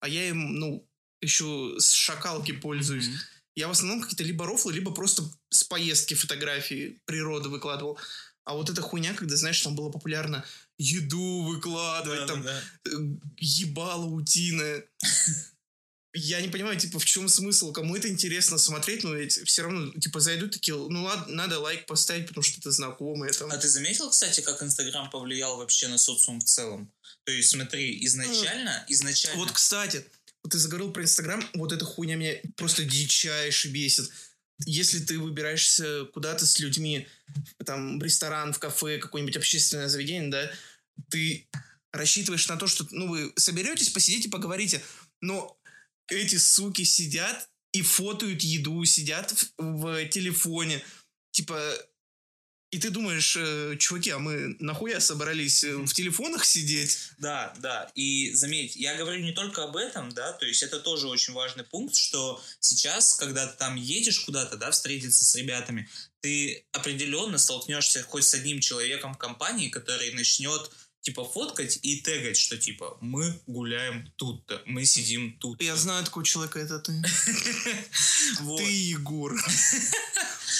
А я им, ну, еще с шакалки пользуюсь. Mm-hmm. Я в основном какие-то либо рофлы, либо просто с поездки фотографии природы выкладывал. А вот эта хуйня, когда, знаешь, там было популярно еду выкладывать, да, там да, да. Э, ебало утиное. Я не понимаю, типа, в чем смысл? Кому это интересно смотреть, но ведь все равно, типа, зайдут такие, ну ладно, надо лайк поставить, потому что это знакомые. Там. А ты заметил, кстати, как Инстаграм повлиял вообще на социум в целом? То есть, смотри, изначально, изначально... Вот, кстати, вот ты заговорил про Инстаграм, вот эта хуйня меня просто дичайше бесит. Если ты выбираешься куда-то с людьми, там, в ресторан, в кафе, какое-нибудь общественное заведение, да, ты рассчитываешь на то, что, ну, вы соберетесь, посидите, поговорите, но эти суки сидят и фотоют еду, сидят в, в телефоне, типа, и ты думаешь, э, чуваки, а мы нахуя собрались э, в телефонах сидеть? Да, да. И заметь, я говорю не только об этом, да, то есть это тоже очень важный пункт, что сейчас, когда ты там едешь куда-то, да, встретиться с ребятами, ты определенно столкнешься хоть с одним человеком в компании, который начнет типа фоткать и тегать, что типа мы гуляем тут-то, мы сидим тут. -то. Я знаю такого человека, это ты. Ты Егор.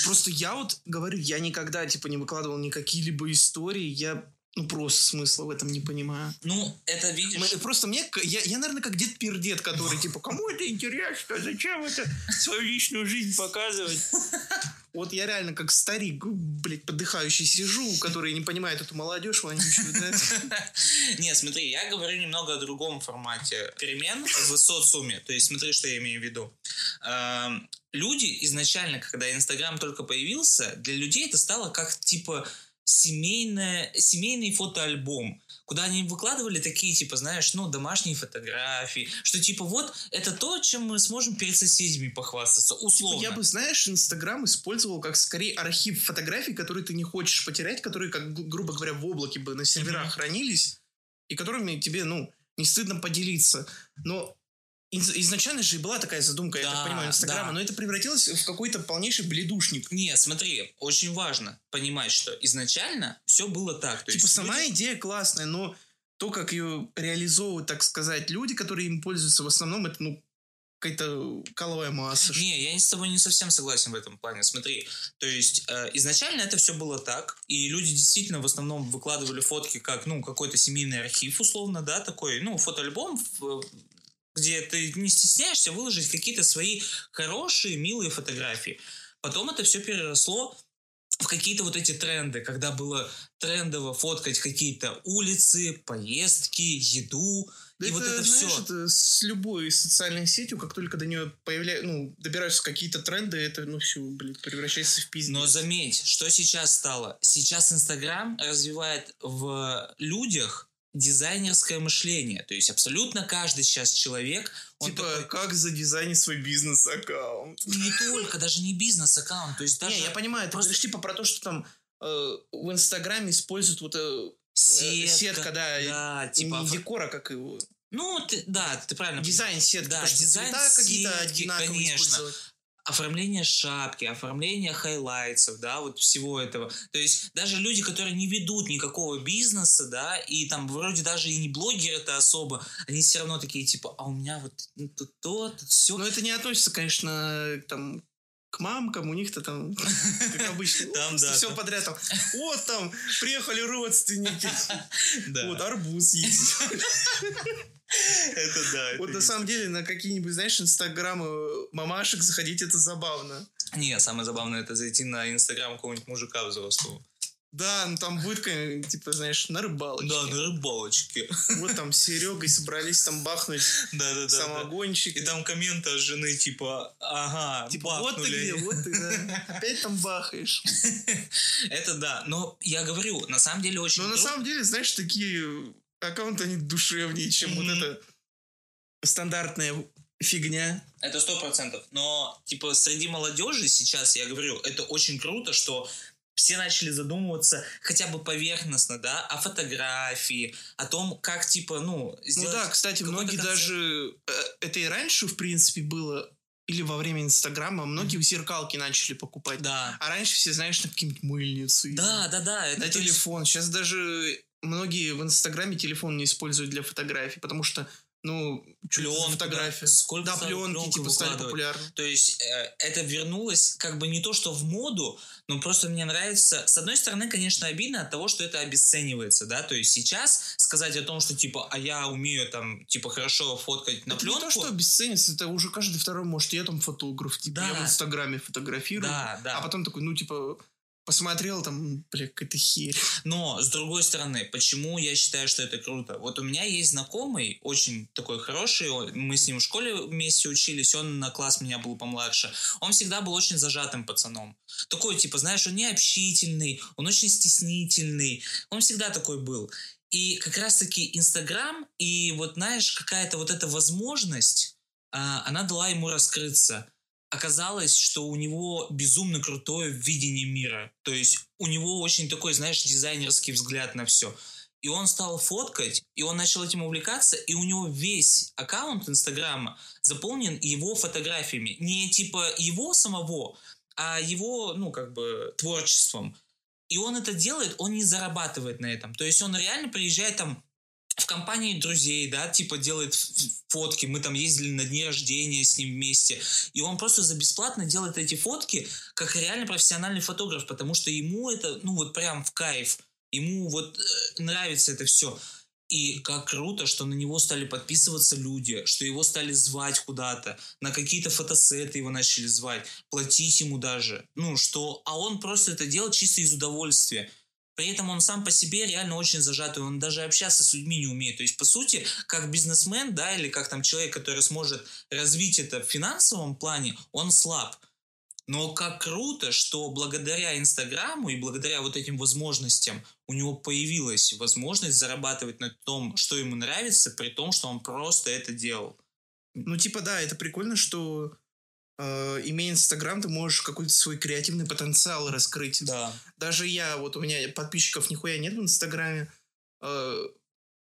Просто я вот говорю, я никогда типа не выкладывал никакие либо истории, я ну, просто смысла в этом не понимаю. Ну, это видишь... Мы, просто мне... Я, я, наверное, как дед-пердед, который, типа, кому это интересно? Зачем это свою личную жизнь показывать? Вот я реально как старик, блядь, подыхающий сижу, который не понимает эту молодежь вонючую, да? Не, смотри, я говорю немного о другом формате перемен в социуме. То есть смотри, что я имею в виду. Эм, люди изначально, когда Инстаграм только появился, для людей это стало как, типа, семейное, семейный фотоальбом, куда они выкладывали такие, типа, знаешь, ну, домашние фотографии, что, типа, вот, это то, чем мы сможем перед соседями похвастаться, условно. Я бы, знаешь, Инстаграм использовал как, скорее, архив фотографий, которые ты не хочешь потерять, которые, как, грубо говоря, в облаке бы на серверах mm-hmm. хранились, и которыми тебе, ну, не стыдно поделиться. Но Изначально же была такая задумка, да, я так понимаю, Инстаграма, да. но это превратилось в какой-то полнейший бледушник. Не, смотри, очень важно понимать, что изначально все было так. То типа есть сама люди... идея классная, но то, как ее реализовывают, так сказать, люди, которые им пользуются, в основном это, ну, какая-то каловая масса. Не, я с тобой не совсем согласен в этом плане. Смотри, то есть э, изначально это все было так, и люди действительно в основном выкладывали фотки как, ну, какой-то семейный архив, условно, да, такой, ну, фотоальбом где ты не стесняешься выложить какие-то свои хорошие, милые фотографии. Потом это все переросло в какие-то вот эти тренды, когда было трендово фоткать какие-то улицы, поездки, еду. Да и это, вот это знаешь, все. это с любой социальной сетью, как только до нее появляются, ну, добираются какие-то тренды, это, ну, все, блин, превращается в пиздец. Но заметь, что сейчас стало? Сейчас Инстаграм развивает в людях дизайнерское мышление. То есть абсолютно каждый сейчас человек... Он типа, такой... как задизайнить свой бизнес-аккаунт? Не только, даже не бизнес-аккаунт. То есть даже... Не, я понимаю, просто... ты говоришь типа про то, что там э, в Инстаграме используют вот э, сетка, сетка, да, да типа не декора, как его... Ну, ты, да, ты правильно. Дизайн сетки. Да, дизайн сетки, конечно оформление шапки, оформление хайлайтсов, да, вот всего этого. То есть даже люди, которые не ведут никакого бизнеса, да, и там вроде даже и не блогеры это особо, они все равно такие типа, а у меня вот ну, тут то, тут все. Но это не относится, конечно, там к мамкам, у них-то там, как обычно, там, да, все подряд там. Вот там, приехали родственники. Вот арбуз есть. Это да. Вот на самом деле на какие-нибудь, знаешь, инстаграмы мамашек заходить это забавно. Не, самое забавное это зайти на инстаграм какого-нибудь мужика взрослого. Да, ну там будет, типа, знаешь, на рыбалочке. Да, на рыбалочке. Вот там с Серегой собрались там бахнуть да, да, да, самогончик. Да. И там комменты от жены, типа, ага, Типа, бахнули. вот ты где, вот ты, да. Опять там бахаешь. Это да, но я говорю, на самом деле очень... Но на самом деле, знаешь, такие аккаунты, они душевнее, чем вот эта стандартная фигня. Это сто процентов. Но, типа, среди молодежи сейчас, я говорю, это очень круто, что все начали задумываться хотя бы поверхностно, да, о фотографии, о том, как, типа, ну, сделать... Ну да, кстати, многие концерт. даже... Э, это и раньше, в принципе, было или во время Инстаграма многие зеркалки начали покупать. Да. А раньше все, знаешь, на какие-нибудь мыльницы. Да, да, да. Это на телефон. Есть... Сейчас даже многие в Инстаграме телефон не используют для фотографий, потому что ну, пленка, фотография. Сколько да, пленки, типа, стали популярны. То есть, э, это вернулось как бы не то, что в моду, но просто мне нравится... С одной стороны, конечно, обидно от того, что это обесценивается, да, то есть сейчас сказать о том, что, типа, а я умею, там, типа, хорошо фоткать на это пленку... не то, что обесценивается, это уже каждый второй, может, я там фотограф, типа, да. я в Инстаграме фотографирую, да, да. а потом такой, ну, типа, посмотрел, там, бля, какая-то херь. Но, с другой стороны, почему я считаю, что это круто? Вот у меня есть знакомый, очень такой хороший, мы с ним в школе вместе учились, он на класс меня был помладше. Он всегда был очень зажатым пацаном. Такой, типа, знаешь, он не общительный, он очень стеснительный. Он всегда такой был. И как раз-таки Инстаграм и вот, знаешь, какая-то вот эта возможность, а, она дала ему раскрыться оказалось, что у него безумно крутое видение мира. То есть у него очень такой, знаешь, дизайнерский взгляд на все. И он стал фоткать, и он начал этим увлекаться, и у него весь аккаунт Инстаграма заполнен его фотографиями. Не типа его самого, а его, ну, как бы, творчеством. И он это делает, он не зарабатывает на этом. То есть он реально приезжает там в компании друзей, да, типа делает фотки, мы там ездили на дни рождения с ним вместе, и он просто за бесплатно делает эти фотки, как реально профессиональный фотограф, потому что ему это, ну вот прям в кайф, ему вот э, нравится это все. И как круто, что на него стали подписываться люди, что его стали звать куда-то, на какие-то фотосеты его начали звать, платить ему даже. Ну, что... А он просто это делает чисто из удовольствия. При этом он сам по себе реально очень зажатый, он даже общаться с людьми не умеет. То есть, по сути, как бизнесмен, да, или как там человек, который сможет развить это в финансовом плане, он слаб. Но как круто, что благодаря Инстаграму и благодаря вот этим возможностям у него появилась возможность зарабатывать на том, что ему нравится, при том, что он просто это делал. Ну, типа, да, это прикольно, что имея Инстаграм, ты можешь какой-то свой креативный потенциал раскрыть. Да. Даже я, вот у меня подписчиков нихуя нет в Инстаграме, э,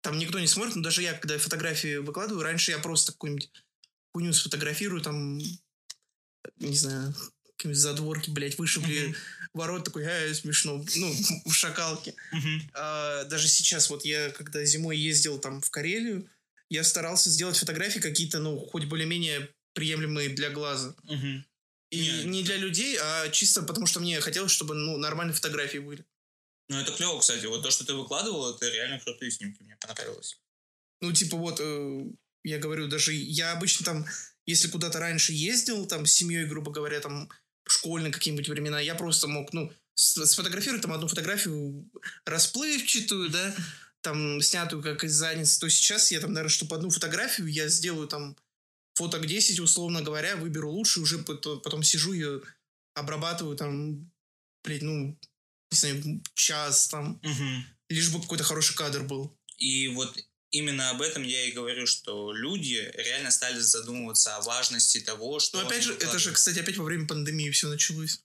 там никто не смотрит, но даже я, когда фотографии выкладываю, раньше я просто какую-нибудь хуйню сфотографирую, там, не знаю, какие-нибудь задворки, блядь, вышибли uh-huh. ворот, такой, а, смешно, ну, в шакалке. Uh-huh. А, даже сейчас, вот я, когда зимой ездил там в Карелию, я старался сделать фотографии какие-то, ну, хоть более-менее приемлемые для глаза. Угу. И Нет. не для людей, а чисто потому, что мне хотелось, чтобы ну, нормальные фотографии были. Ну, это клево, кстати. Вот то, что ты выкладывал, это реально крутые снимки. Мне понравилось. Ну, типа вот, э, я говорю, даже я обычно там, если куда-то раньше ездил, там, с семьей, грубо говоря, там, школьные какие-нибудь времена, я просто мог, ну, сфотографировать там одну фотографию расплывчатую, да, там, снятую как из задницы, то сейчас я там, наверное, чтобы одну фотографию я сделаю там фоток 10, условно говоря, выберу лучше, уже потом сижу и обрабатываю там, блядь, ну, не знаю, час там, угу. лишь бы какой-то хороший кадр был. И вот именно об этом я и говорю, что люди реально стали задумываться о важности того, что... Ну, опять же, это же, кстати, опять во время пандемии все началось.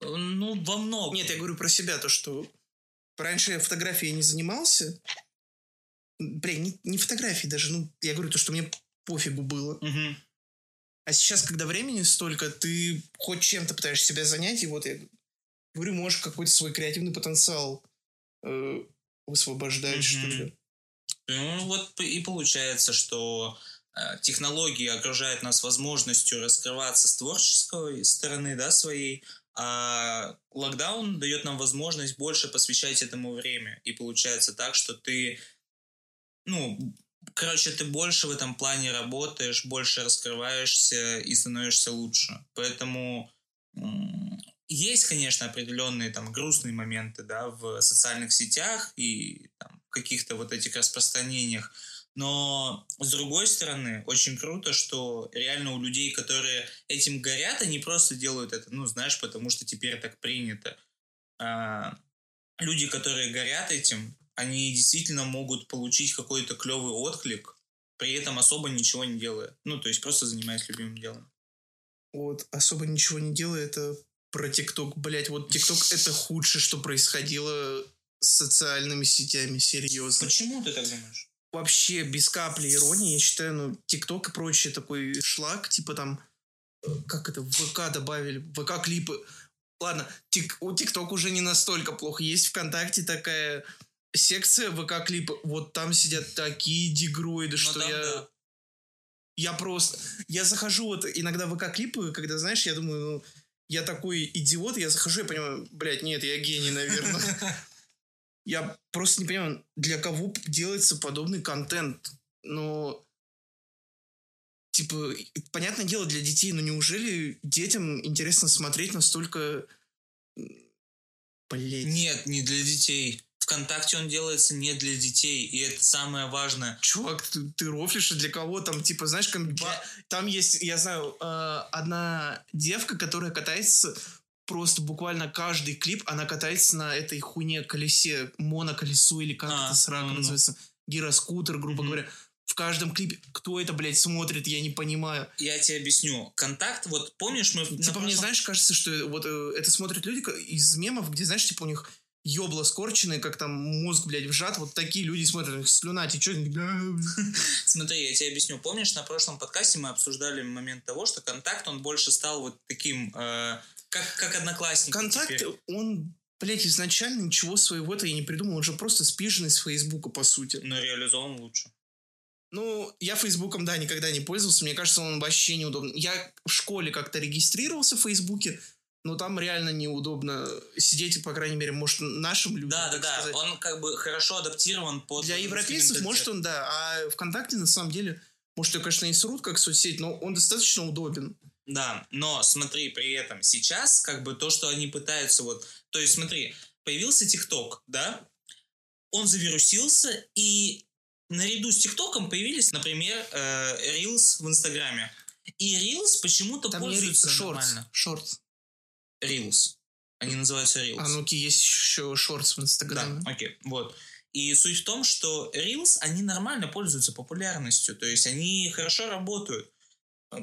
Ну, во многом. Нет, я говорю про себя, то, что раньше я фотографией не занимался. Бля, не, не фотографии даже, ну, я говорю то, что мне пофигу было. Угу. А сейчас, когда времени столько, ты хоть чем-то пытаешься себя занять, и вот я говорю, можешь какой-то свой креативный потенциал э, высвобождать, угу. что ли. Ну, вот и получается, что э, технологии окружают нас возможностью раскрываться с творческой стороны, да, своей, а локдаун дает нам возможность больше посвящать этому время. И получается так, что ты, ну, короче, ты больше в этом плане работаешь, больше раскрываешься и становишься лучше. Поэтому есть, конечно, определенные там грустные моменты, да, в социальных сетях и там, каких-то вот этих распространениях. Но, с другой стороны, очень круто, что реально у людей, которые этим горят, они просто делают это, ну, знаешь, потому что теперь так принято. А, люди, которые горят этим, они действительно могут получить какой-то клевый отклик, при этом особо ничего не делая. Ну, то есть просто занимаясь любимым делом. Вот, особо ничего не делая, это про ТикТок. Блять, вот ТикТок это худшее, что происходило с социальными сетями, серьезно. Почему ты так думаешь? Вообще, без капли иронии, я считаю, ну, ТикТок и прочее такой шлак, типа там как это, ВК добавили, ВК-клипы. Ладно, тик, у ТикТок уже не настолько плохо. Есть ВКонтакте такая секция ВК-клипы. Вот там сидят такие дегроиды, что там, я... да. Я просто... Я захожу вот иногда в ВК-клипы, когда, знаешь, я думаю, ну, я такой идиот, я захожу и понимаю, блядь, нет, я гений, наверное. Я просто не понимаю, для кого делается подобный контент. Но типа, понятное дело, для детей, но неужели детям интересно смотреть настолько... Блять. Нет, не для детей. ВКонтакте он делается не для детей, и это самое важное. Чувак, ты, ты рофлишь, а для кого там, типа, знаешь, как, для... там есть, я знаю, э, одна девка, которая катается просто буквально каждый клип, она катается на этой хуйне колесе, моноколесу или как а, это срака ну, называется, гироскутер, грубо mm-hmm. говоря в каждом клипе. Кто это, блядь, смотрит, я не понимаю. Я тебе объясню. Контакт, вот помнишь, мы... Типа прошлом... мне, знаешь, кажется, что вот э, это смотрят люди из мемов, где, знаешь, типа у них ёбла скорченные, как там мозг, блядь, вжат. Вот такие люди смотрят, слюна течет. Смотри, я тебе объясню. Помнишь, на прошлом подкасте мы обсуждали момент того, что контакт, он больше стал вот таким, э, как, как одноклассник. Контакт, теперь. он Блять, изначально ничего своего-то я не придумал. Он же просто спиженный с Фейсбука, по сути. Но реализован лучше. Ну, я Фейсбуком, да, никогда не пользовался. Мне кажется, он вообще неудобный. Я в школе как-то регистрировался в Фейсбуке, но там реально неудобно сидеть, по крайней мере, может, нашим людям. Да, да, да. Сказать. Он как бы хорошо адаптирован под... Для европейцев, может, он, да. А ВКонтакте, на самом деле, может, ее, конечно, и срут как соцсеть, но он достаточно удобен. Да, но смотри, при этом сейчас, как бы то, что они пытаются вот... То есть смотри, появился ТикТок, да? Он завирусился, и наряду с ТикТоком появились, например, э, Reels в Инстаграме. И Reels почему-то Там пользуются shorts, нормально. Shorts. Reels. Они называются Reels. А ну-ка, есть еще Shorts в Инстаграме. Да, окей, вот. И суть в том, что Reels, они нормально пользуются популярностью, то есть они хорошо работают.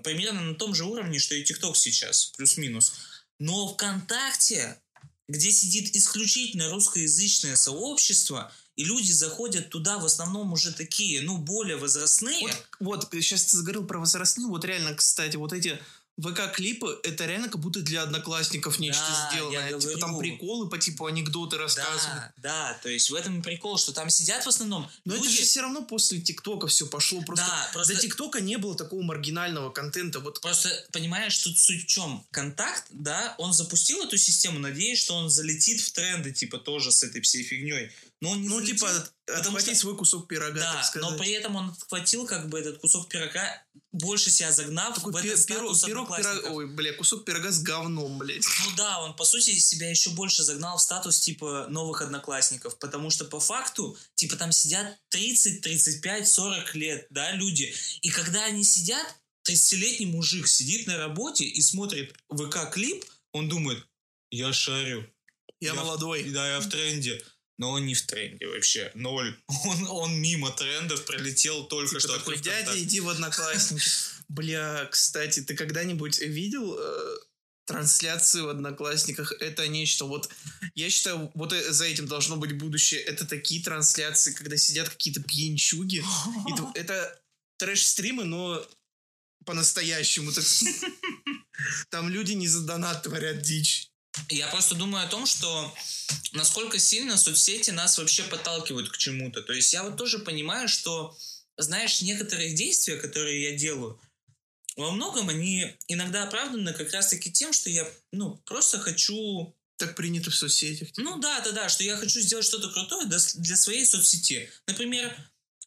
Примерно на том же уровне, что и ТикТок сейчас, плюс-минус. Но ВКонтакте, где сидит исключительно русскоязычное сообщество, и люди заходят туда в основном уже такие, ну, более возрастные. Вот, вот сейчас ты заговорил про возрастные, вот реально, кстати, вот эти ВК-клипы это реально как будто для одноклассников нечто да, сделано. Типа там приколы по типу анекдоты рассказывают. Да, да, то есть в этом и прикол, что там сидят в основном. Но люди... это же все равно после ТикТока все пошло. Просто, да, просто... за ТикТока не было такого маргинального контента. Вот. Просто понимаешь, тут суть в чем? Контакт, да, он запустил эту систему, надеясь, что он залетит в тренды, типа тоже с этой всей фигней. Но он не ну, залетел, типа, отхватить что... свой кусок пирога, да, так сказать. но при этом он отхватил как бы этот кусок пирога, больше себя загнав Такой в этот пир, статус пирог, пирог, Ой, бля, кусок пирога с говном, блядь. Ну да, он, по сути, себя еще больше загнал в статус, типа, новых одноклассников, потому что по факту, типа, там сидят 30, 35, 40 лет, да, люди, и когда они сидят, 30-летний мужик сидит на работе и смотрит ВК-клип, он думает, я шарю. Я, я молодой. Да, я в тренде но он не в тренде вообще. Ноль. Он, он мимо трендов пролетел только типа что. Такой, дядя, иди в Одноклассники. Бля, кстати, ты когда-нибудь видел э, трансляции в Одноклассниках? Это нечто. Вот я считаю, вот э, за этим должно быть будущее. Это такие трансляции, когда сидят какие-то пьянчуги. это трэш-стримы, но по-настоящему. Там люди не за донат творят дичь. Я просто думаю о том, что насколько сильно соцсети нас вообще подталкивают к чему-то. То есть я вот тоже понимаю, что, знаешь, некоторые действия, которые я делаю, во многом они иногда оправданы как раз-таки тем, что я, ну, просто хочу... Так принято в соцсетях. Типа. Ну да, да, да, что я хочу сделать что-то крутое для своей соцсети. Например,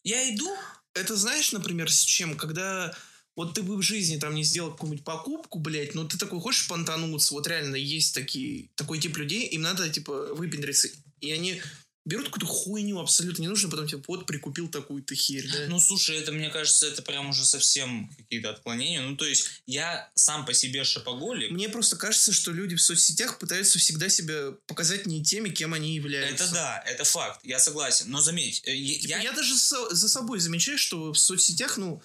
я иду... Это знаешь, например, с чем? Когда вот ты бы в жизни там не сделал какую-нибудь покупку, блядь, но ты такой хочешь понтануться, вот реально есть такие, такой тип людей, им надо, типа, выпендриться. И они берут какую-то хуйню абсолютно не нужно, потом типа, вот прикупил такую-то херь, да? Ну, слушай, это, мне кажется, это прям уже совсем какие-то отклонения. Ну, то есть, я сам по себе шапоголик. Мне просто кажется, что люди в соцсетях пытаются всегда себя показать не теми, кем они являются. Это да, это факт, я согласен. Но заметь, э, типа, я... Я даже за собой замечаю, что в соцсетях, ну,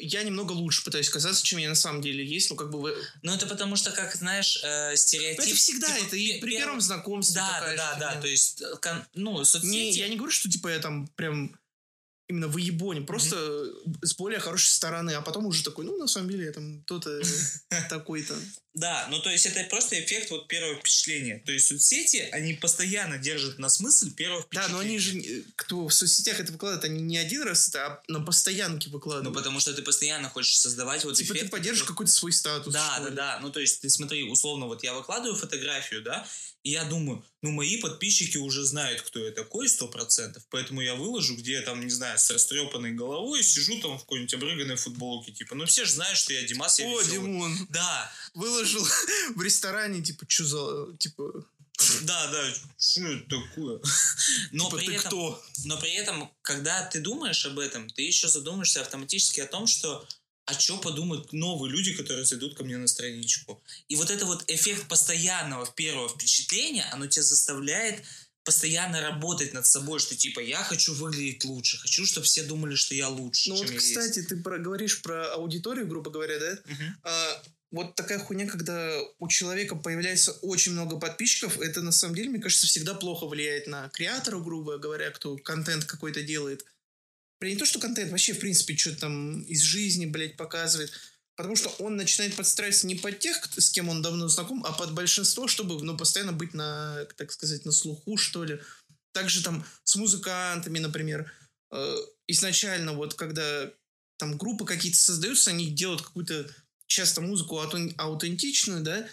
я немного лучше пытаюсь казаться, чем я на самом деле есть, ну как бы... Вы... Ну это потому что, как знаешь, э, стереотип... Это всегда, типа, это и при первом знакомстве Да, да, да, да, то есть, э, кон... ну, соцсети... Не, я не говорю, что типа я там прям именно выебоне, просто mm-hmm. с более хорошей стороны, а потом уже такой, ну, на самом деле, я там кто-то такой-то. Да, ну то есть это просто эффект вот первого впечатления. То есть соцсети, они постоянно держат нас мысль первого впечатления. Да, но они же, кто в соцсетях это выкладывает, они не один раз это, а на постоянке выкладывают. Ну потому что ты постоянно хочешь создавать вот типа эффект. ты поддержишь какой-то свой статус. Да, да, да. Ну то есть ты смотри, условно, вот я выкладываю фотографию, да, и я думаю, ну, мои подписчики уже знают, кто я такой, сто процентов, поэтому я выложу, где я там, не знаю, с растрепанной головой, сижу там в какой-нибудь обрыганной футболке, типа, ну, все же знают, что я Димас, я О, веселый. Димон. Да. Выложил в ресторане, типа, что за, типа... Да, да, что это такое? Но типа, при ты этом, кто? Но при этом, когда ты думаешь об этом, ты еще задумаешься автоматически о том, что а что подумают новые люди, которые зайдут ко мне на страничку. И вот это вот эффект постоянного первого впечатления, оно тебя заставляет постоянно работать над собой, что типа я хочу выглядеть лучше, хочу, чтобы все думали, что я лучше. Ну чем вот, я кстати, есть. ты про, говоришь про аудиторию, грубо говоря, да? Мгм. А, вот такая хуйня, когда у человека появляется очень много подписчиков, это на самом деле, мне кажется, всегда плохо влияет на креатора, грубо говоря, кто контент какой-то делает. Не то, что контент, вообще, в принципе, что там из жизни, блядь, показывает. Потому что он начинает подстраиваться не под тех, с кем он давно знаком, а под большинство, чтобы, ну, постоянно быть на, так сказать, на слуху, что ли. Также там с музыкантами, например. Э, изначально вот когда там группы какие-то создаются, они делают какую-то часто музыку аутен- аутентичную, да,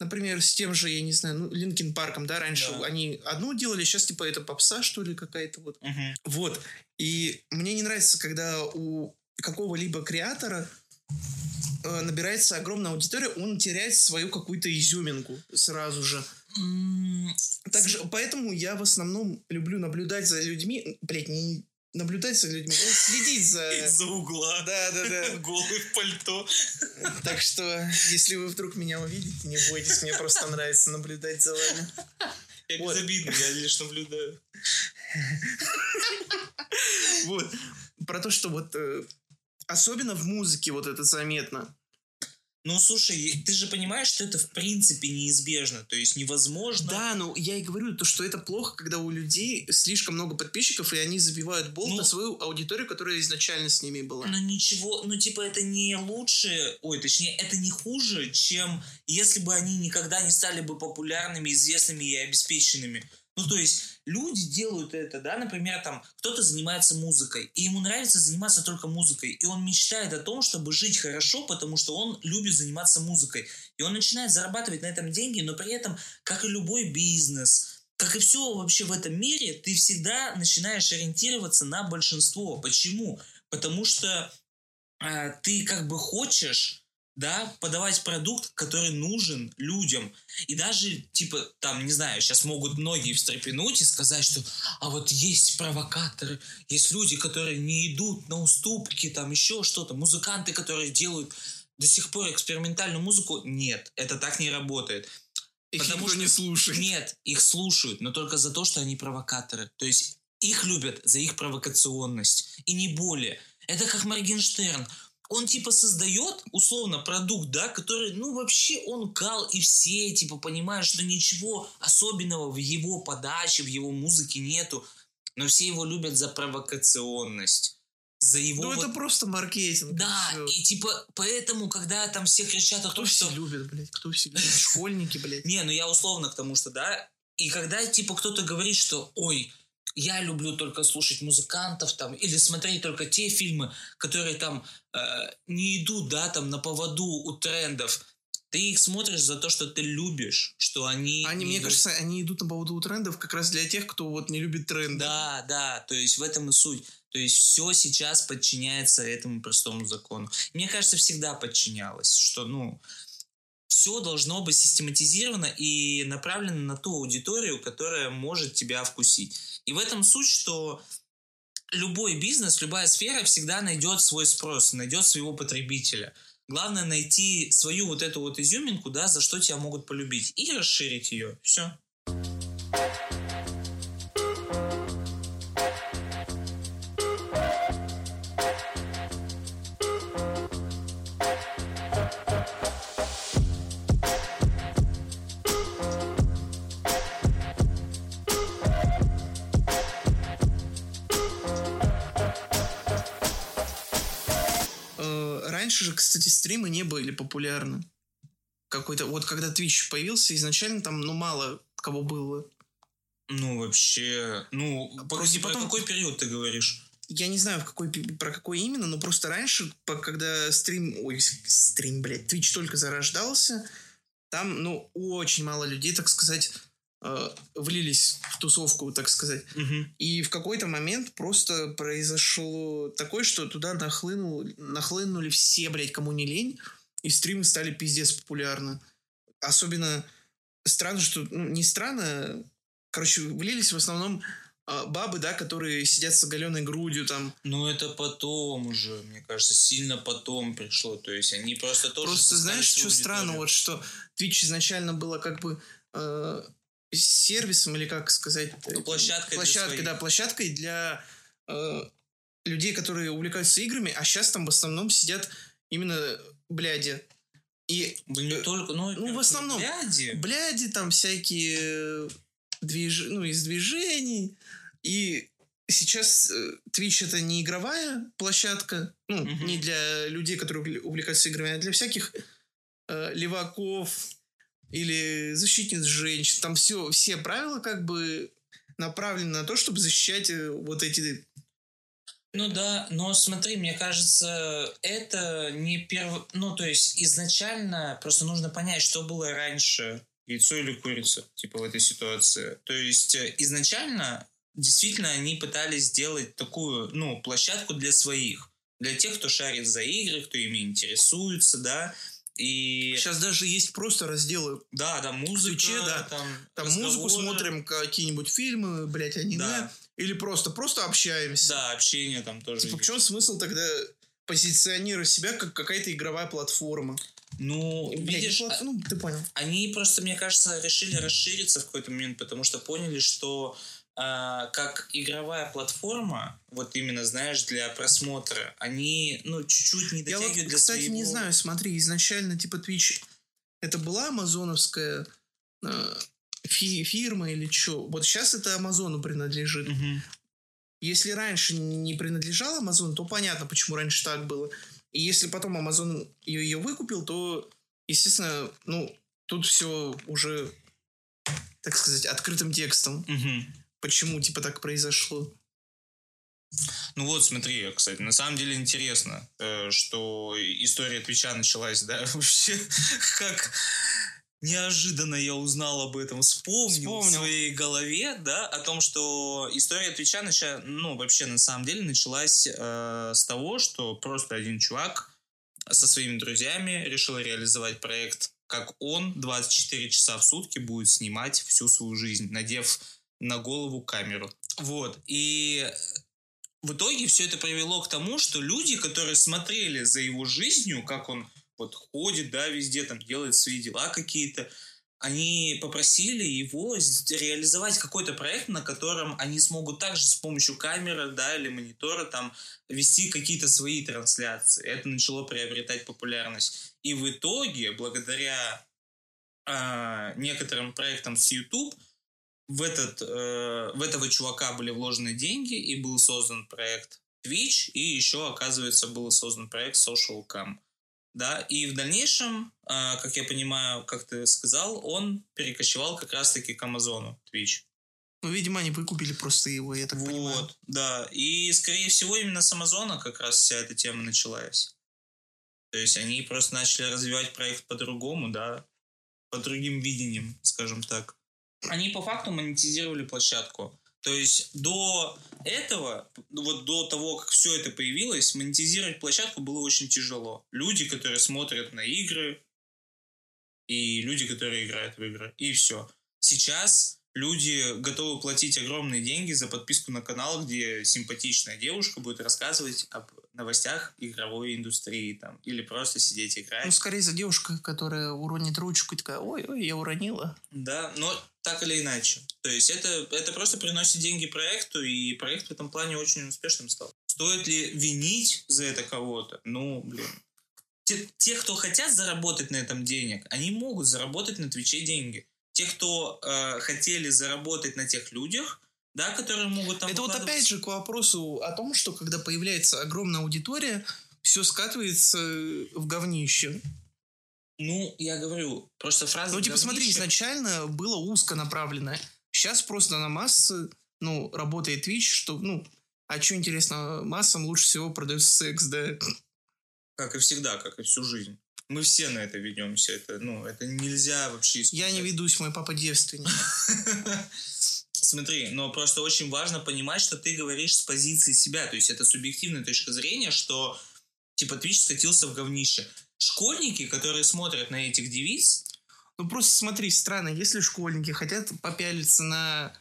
например, с тем же, я не знаю, ну, Linkin Park'ом, да, раньше Да. они одно делали, сейчас типа это попса, что ли, какая-то вот. Мгм. Вот. И мне не нравится, когда у какого-либо креатора э, набирается огромная аудитория, он теряет свою какую-то изюминку сразу же. Также, поэтому я в основном люблю наблюдать за людьми, блять, не наблюдать за людьми, а следить за... Из-за угла. Да, да, да. Голый в пальто. Так что, если вы вдруг меня увидите, не бойтесь, мне просто нравится наблюдать за вами. Я Вот. безобидный, я лишь наблюдаю. Вот. Про то, что вот э, особенно в музыке вот это заметно. Ну, слушай, ты же понимаешь, что это в принципе неизбежно. То есть невозможно... Да, ну я и говорю, то, что это плохо, когда у людей слишком много подписчиков, и они забивают болт Ну. на свою аудиторию, которая изначально с ними была. Ну ничего, ну типа это не лучше, ой, точнее, это не хуже, чем если бы они никогда не стали бы популярными, известными и обеспеченными. Ну то есть люди делают это, да, например, там кто-то занимается музыкой, и ему нравится заниматься только музыкой, и он мечтает о том, чтобы жить хорошо, потому что он любит заниматься музыкой. И он начинает зарабатывать на этом деньги, но при этом, как и любой бизнес, как и все вообще в этом мире, ты всегда начинаешь ориентироваться на большинство. Почему? Потому что а, ты как бы хочешь, да, подавать продукт, который нужен людям. И даже, типа, там, не знаю, сейчас могут многие встрепенуть и сказать, что, а вот есть провокаторы, есть люди, которые не идут на уступки, там еще что-то, музыканты, которые делают до сих пор экспериментальную музыку. Нет, это так не работает. Их потому никто что- не слушает. Нет, их слушают, но только за то, что они провокаторы. То есть их любят за их провокационность. И не более. Это как Моргенштерн. Он типа создает, условно, продукт, да, который, ну, вообще он кал, и все, типа, понимают, что ничего особенного в его подаче, в его музыке нету. Но все его любят за провокационность. За его Ну вот- это просто маркетинг. Да, всё. и типа, поэтому, когда там все кричат о Кто том, все что... любит, блядь? Кто все любит? Школьники, блядь. Не, ну я условно к тому, что, да, и когда, типа, кто-то говорит, что, ой, я люблю только слушать музыкантов там, или смотреть только те фильмы, которые там э, не идут, да, там, на поводу у трендов, ты их смотришь за то, что ты любишь, что они... Они, не мне идут- кажется, они идут на поводу у трендов как раз для тех, кто вот не любит тренды. Да, да, то есть в этом и суть. То есть все сейчас подчиняется этому простому закону. Мне кажется, всегда подчинялось, что, ну, все должно быть систематизировано и направлено на ту аудиторию, которая может тебя вкусить. И в этом суть, что любой бизнес, любая сфера всегда найдет свой спрос, найдет своего потребителя. Главное найти свою вот эту вот изюминку, да, за что тебя могут полюбить, и расширить ее. Все. Стримы не были популярны. Какой-то, вот когда Twitch появился, изначально там, ну, мало кого было. Ну, вообще, ну, погоди, потом... про какой период ты говоришь? Я не знаю, в какой, про какой именно, но просто раньше, когда стрим, ой, стрим, блядь, Twitch только зарождался, там, ну, очень мало людей, так сказать, э, влились в тусовку, так сказать. Угу. И в какой-то момент просто произошло такое, что туда нахлынул, нахлынули все, блядь, кому не лень, и стримы стали пиздец популярны. Особенно странно, что... Ну, не странно, короче, влились в основном э, бабы, да, которые сидят с оголенной грудью там. Ну, это потом уже, мне кажется, сильно потом пришло. То есть они просто тоже... Просто знаешь, что странно, вот что Twitch изначально было как бы э, сервисом, или как сказать... Ну, площадкой Площадкой, да, площадкой для э, людей, которые увлекаются играми, а сейчас там в основном сидят именно бляди. И, не только, ну, ну в основном бляди. бляди, там всякие движ... ну, из движений. И сейчас э, Twitch это не игровая площадка, ну, угу. не для людей, которые увлекаются играми, а для всяких э, леваков или защитниц женщин. Там все, все правила как бы направлены на то, чтобы защищать э, вот эти ну да, но смотри, мне кажется, это не перв... Ну, то есть изначально просто нужно понять, что было раньше, яйцо или курица, типа в этой ситуации. То есть э, изначально действительно они пытались сделать такую, ну, площадку для своих. Для тех, кто шарит за игры, кто ими интересуется, да, и... Сейчас даже есть просто разделы. Да, да, музыка, Ключе, да. там, там музыку смотрим, какие-нибудь фильмы, блядь, аниме. Да. Или просто, просто общаемся. Да, общение там тоже Типа, в чем смысл тогда позиционировать себя как какая-то игровая платформа? Ну, Блядь, видишь, плат... ну, ты понял. Они просто, мне кажется, решили расшириться в какой-то момент, потому что поняли, что а, как игровая платформа, вот именно, знаешь, для просмотра, они, ну, чуть-чуть не дотягивают Я вот, для кстати, своего... не знаю, смотри, изначально, типа, Twitch, это была амазоновская э, фи фирма или что? Вот сейчас это Амазону принадлежит. Угу. Если раньше не принадлежал Амазон, то понятно, почему раньше так было. И если потом Амазон ее, ее выкупил, то, естественно, ну, тут все уже, так сказать, открытым текстом. Угу почему типа так произошло. Ну вот, смотри, кстати, на самом деле интересно, э, что история Твича началась, да, вообще, как неожиданно я узнал об этом, вспомнил, вспомнил. в своей голове, да, о том, что история Твича, начала, ну, вообще, на самом деле, началась э, с того, что просто один чувак со своими друзьями решил реализовать проект, как он 24 часа в сутки будет снимать всю свою жизнь, надев на голову камеру. Вот. И в итоге все это привело к тому, что люди, которые смотрели за его жизнью, как он вот ходит, да, везде там делает свои дела какие-то, они попросили его реализовать какой-то проект, на котором они смогут также с помощью камеры, да, или монитора там вести какие-то свои трансляции. Это начало приобретать популярность. И в итоге, благодаря э, некоторым проектам с YouTube, в, этот, э, в этого чувака были вложены деньги, и был создан проект Twitch, и еще, оказывается, был создан проект Social Cam. Да, и в дальнейшем, э, как я понимаю, как ты сказал, он перекочевал как раз-таки к Амазону Twitch. Ну, видимо, они выкупили просто его, я так вот, понимаю. Вот, да. И, скорее всего, именно с Амазона как раз вся эта тема началась. То есть они просто начали развивать проект по-другому, да, по другим видениям, скажем так они по факту монетизировали площадку. То есть до этого, вот до того, как все это появилось, монетизировать площадку было очень тяжело. Люди, которые смотрят на игры, и люди, которые играют в игры, и все. Сейчас люди готовы платить огромные деньги за подписку на канал, где симпатичная девушка будет рассказывать об новостях игровой индустрии там, или просто сидеть играть. Ну, скорее за девушка, которая уронит ручку и такая, ой-ой, я уронила. Да, но так или иначе. То есть это, это просто приносит деньги проекту, и проект в этом плане очень успешным стал. Стоит ли винить за это кого-то? Ну, блин. Те, те, кто хотят заработать на этом денег, они могут заработать на Твиче деньги. Те, кто э, хотели заработать на тех людях, да, которые могут там... Это вот опять же к вопросу о том, что когда появляется огромная аудитория, все скатывается в говнище. Ну, я говорю, просто фраза... Ну, типа, смотри, изначально было узко направленное. Сейчас просто на массы, ну, работает Twitch, что, ну, а что интересно, массам лучше всего продается секс, да? Как и всегда, как и всю жизнь. Мы все на это ведемся. Это, ну, это нельзя вообще Я не ведусь, мой папа девственник. Смотри, но просто очень важно понимать, что ты говоришь с позиции себя. То есть это субъективная точка зрения, что типа Twitch скатился в говнище. Школьники, которые смотрят на этих девиц, Ну, просто смотри, странно, если школьники хотят попялиться на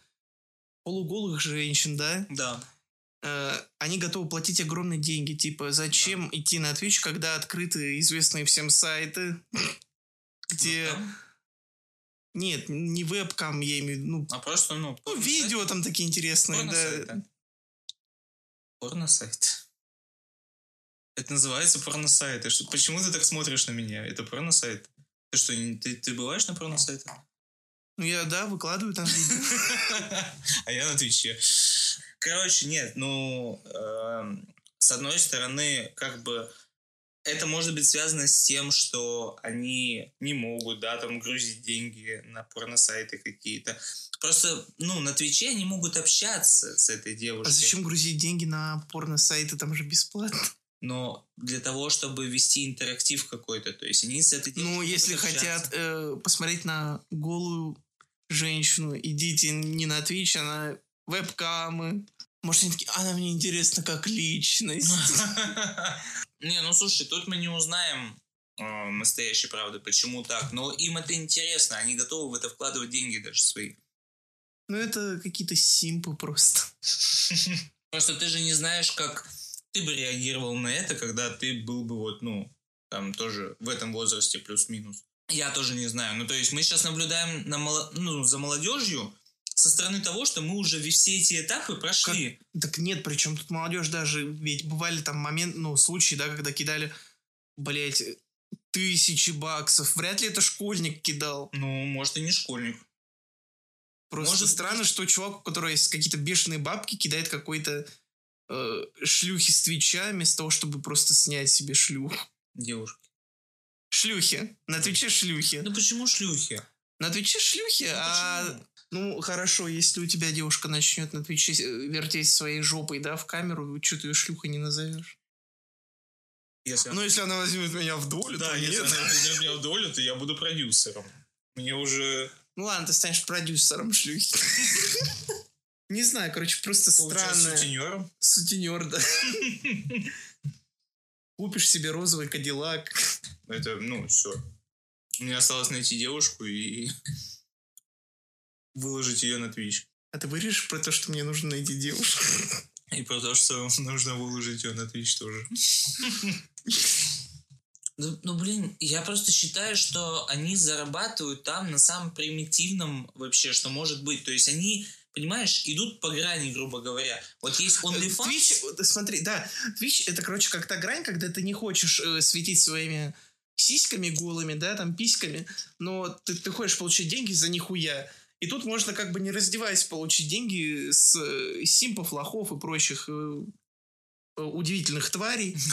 полуголых женщин, да, да, э, они готовы платить огромные деньги. Типа, зачем идти на Twitch, когда открыты известные всем сайты, где... вот там, Нет, не вебкам, я имею в виду, ну, а просто, ну, ну, порно-сайт. видео там такие интересные, да. Порно-сайт, Порно-сайт. Это называется порно-сайт. Почему ты так смотришь на меня? Это порно-сайт. Ты что, ты, ты бываешь на порно-сайтах? Ну, я, да, выкладываю там видео. А я на Твиче. Короче, нет, ну, эм, с одной стороны, как бы, это может быть связано с тем, что они не могут, да, там, грузить деньги на порно-сайты какие-то. Просто, ну, на Твиче они могут общаться с этой А девушкой. зачем грузить деньги на порно-сайты, там же бесплатно? но для того, чтобы вести интерактив какой-то. То есть они с этой Ну, девушкой если будут общаться. хотят э, посмотреть на голую женщину, идите не на Twitch, а на вебкамы. Может, они такие, она мне интересна как личность. Не, ну слушай, тут мы не узнаем э, настоящей правды, почему так. Но им это интересно, они готовы в это вкладывать деньги даже свои. Ну, это какие-то симпы просто. Просто ты же не знаешь, как ты бы реагировал на это, когда ты был бы вот, ну, там тоже в этом возрасте плюс-минус. Я тоже не знаю. Ну, то есть мы сейчас наблюдаем на моло- ну, за молодежью со стороны того, что мы уже все эти этапы прошли. Так нет, причем тут молодежь даже, ведь бывали там момент, ну, случаи, да, когда кидали, блять, тысячи баксов. Вряд ли это школьник кидал. Ну, может, и не школьник. Просто Может странно, что чувак, у которого есть какие-то бешеные бабки, кидает какой-то э, шлюхи с твича, вместо того, чтобы просто снять себе шлюх. Девушка. Шлюхи. На твиче шлюхи. Ну почему шлюхи? На твиче шлюхи, а... Почему? Ну, хорошо, если у тебя девушка начнет на твиче э, вертеть своей жопой, да, в камеру, что ты ее шлюхой не назовешь? Если Ну, если она возьмет меня в долю, Да, то если нет. она возьмет меня в долю, то я буду продюсером. Мне уже Ну ладно, ты станешь продюсером шлюхи. Не знаю, короче, просто странно. сутенером. Сутенер, да. Купишь себе розовый кадиллак. Это, ну, все. Мне осталось найти девушку и выложить ее на Twitch. А ты вырежешь про то, что мне нужно найти девушку? И про то, что нужно выложить ее на Twitch тоже. Ну, ну, блин, я просто считаю, что они зарабатывают там на самом примитивном вообще, что может быть. То есть они, понимаешь, идут по грани, грубо говоря. Вот есть OnlyFans. Twitch, смотри, да, Twitch это, короче, как та грань, когда ты не хочешь э, светить своими сиськами голыми, да, там, письками, но ты, ты хочешь получить деньги за нихуя. И тут можно как бы не раздеваясь получить деньги с э, симпов, лохов и прочих э, э, удивительных тварей.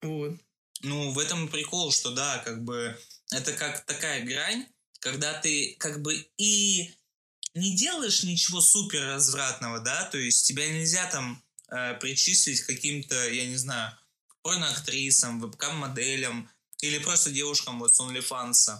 Вот. Ну, в этом прикол, что да, как бы это как такая грань, когда ты как бы и не делаешь ничего супер развратного, да, то есть тебя нельзя там э, причислить каким-то, я не знаю, порноактрисам, вебкам-моделям или просто девушкам вот с OnlyFans.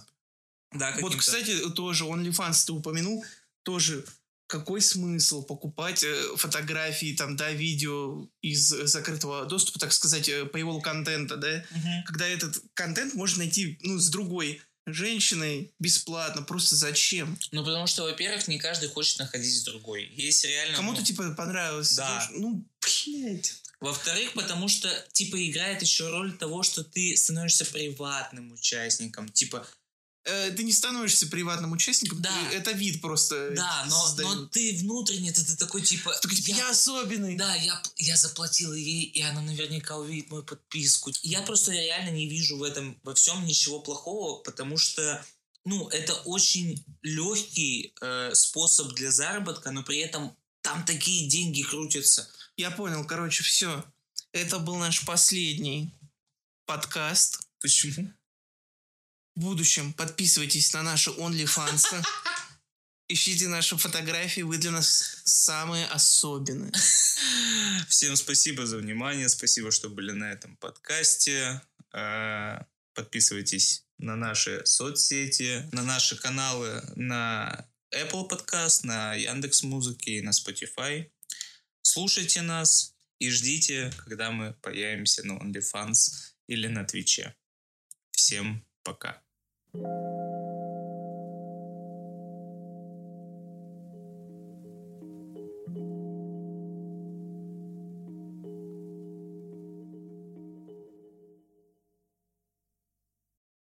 Да, Вот, кстати, тоже OnlyFans ты упомянул, тоже какой смысл покупать э, фотографии, там, да, видео из закрытого доступа, так сказать, э, paywall контента, да, Мгм. когда этот контент можно найти, ну, с другой женщиной бесплатно, просто зачем? Ну, потому что, во-первых, не каждый хочет находить с другой. Есть реально... Кому-то, ну, типа, понравилось. Да. Ну, блядь. Во-вторых, потому что, типа, играет еще роль того, что ты становишься приватным участником. Типа, Э, ты не становишься приватным участником, Да. ты- это вид просто да, но, но ты внутренне, ты, ты такой, типа... Такой, типа, я особенный. Да, я, я заплатила ей, и она наверняка увидит мою подписку. Я просто реально не вижу в этом, во всем ничего плохого, потому что, ну, это очень легкий э, способ для заработка, но при этом там такие деньги крутятся. Я понял, короче, все. Это был наш последний подкаст. Почему? В будущем подписывайтесь на наши OnlyFans. Ищите наши фотографии, вы для нас самые особенные. Всем спасибо за внимание, спасибо, что были на этом подкасте. Э, подписывайтесь на наши соцсети, на наши каналы на Apple Podcast, на Яндекс Музыки и на Spotify. Слушайте нас и ждите, когда мы появимся на OnlyFans или на Твиче. Всем пока. Thank you.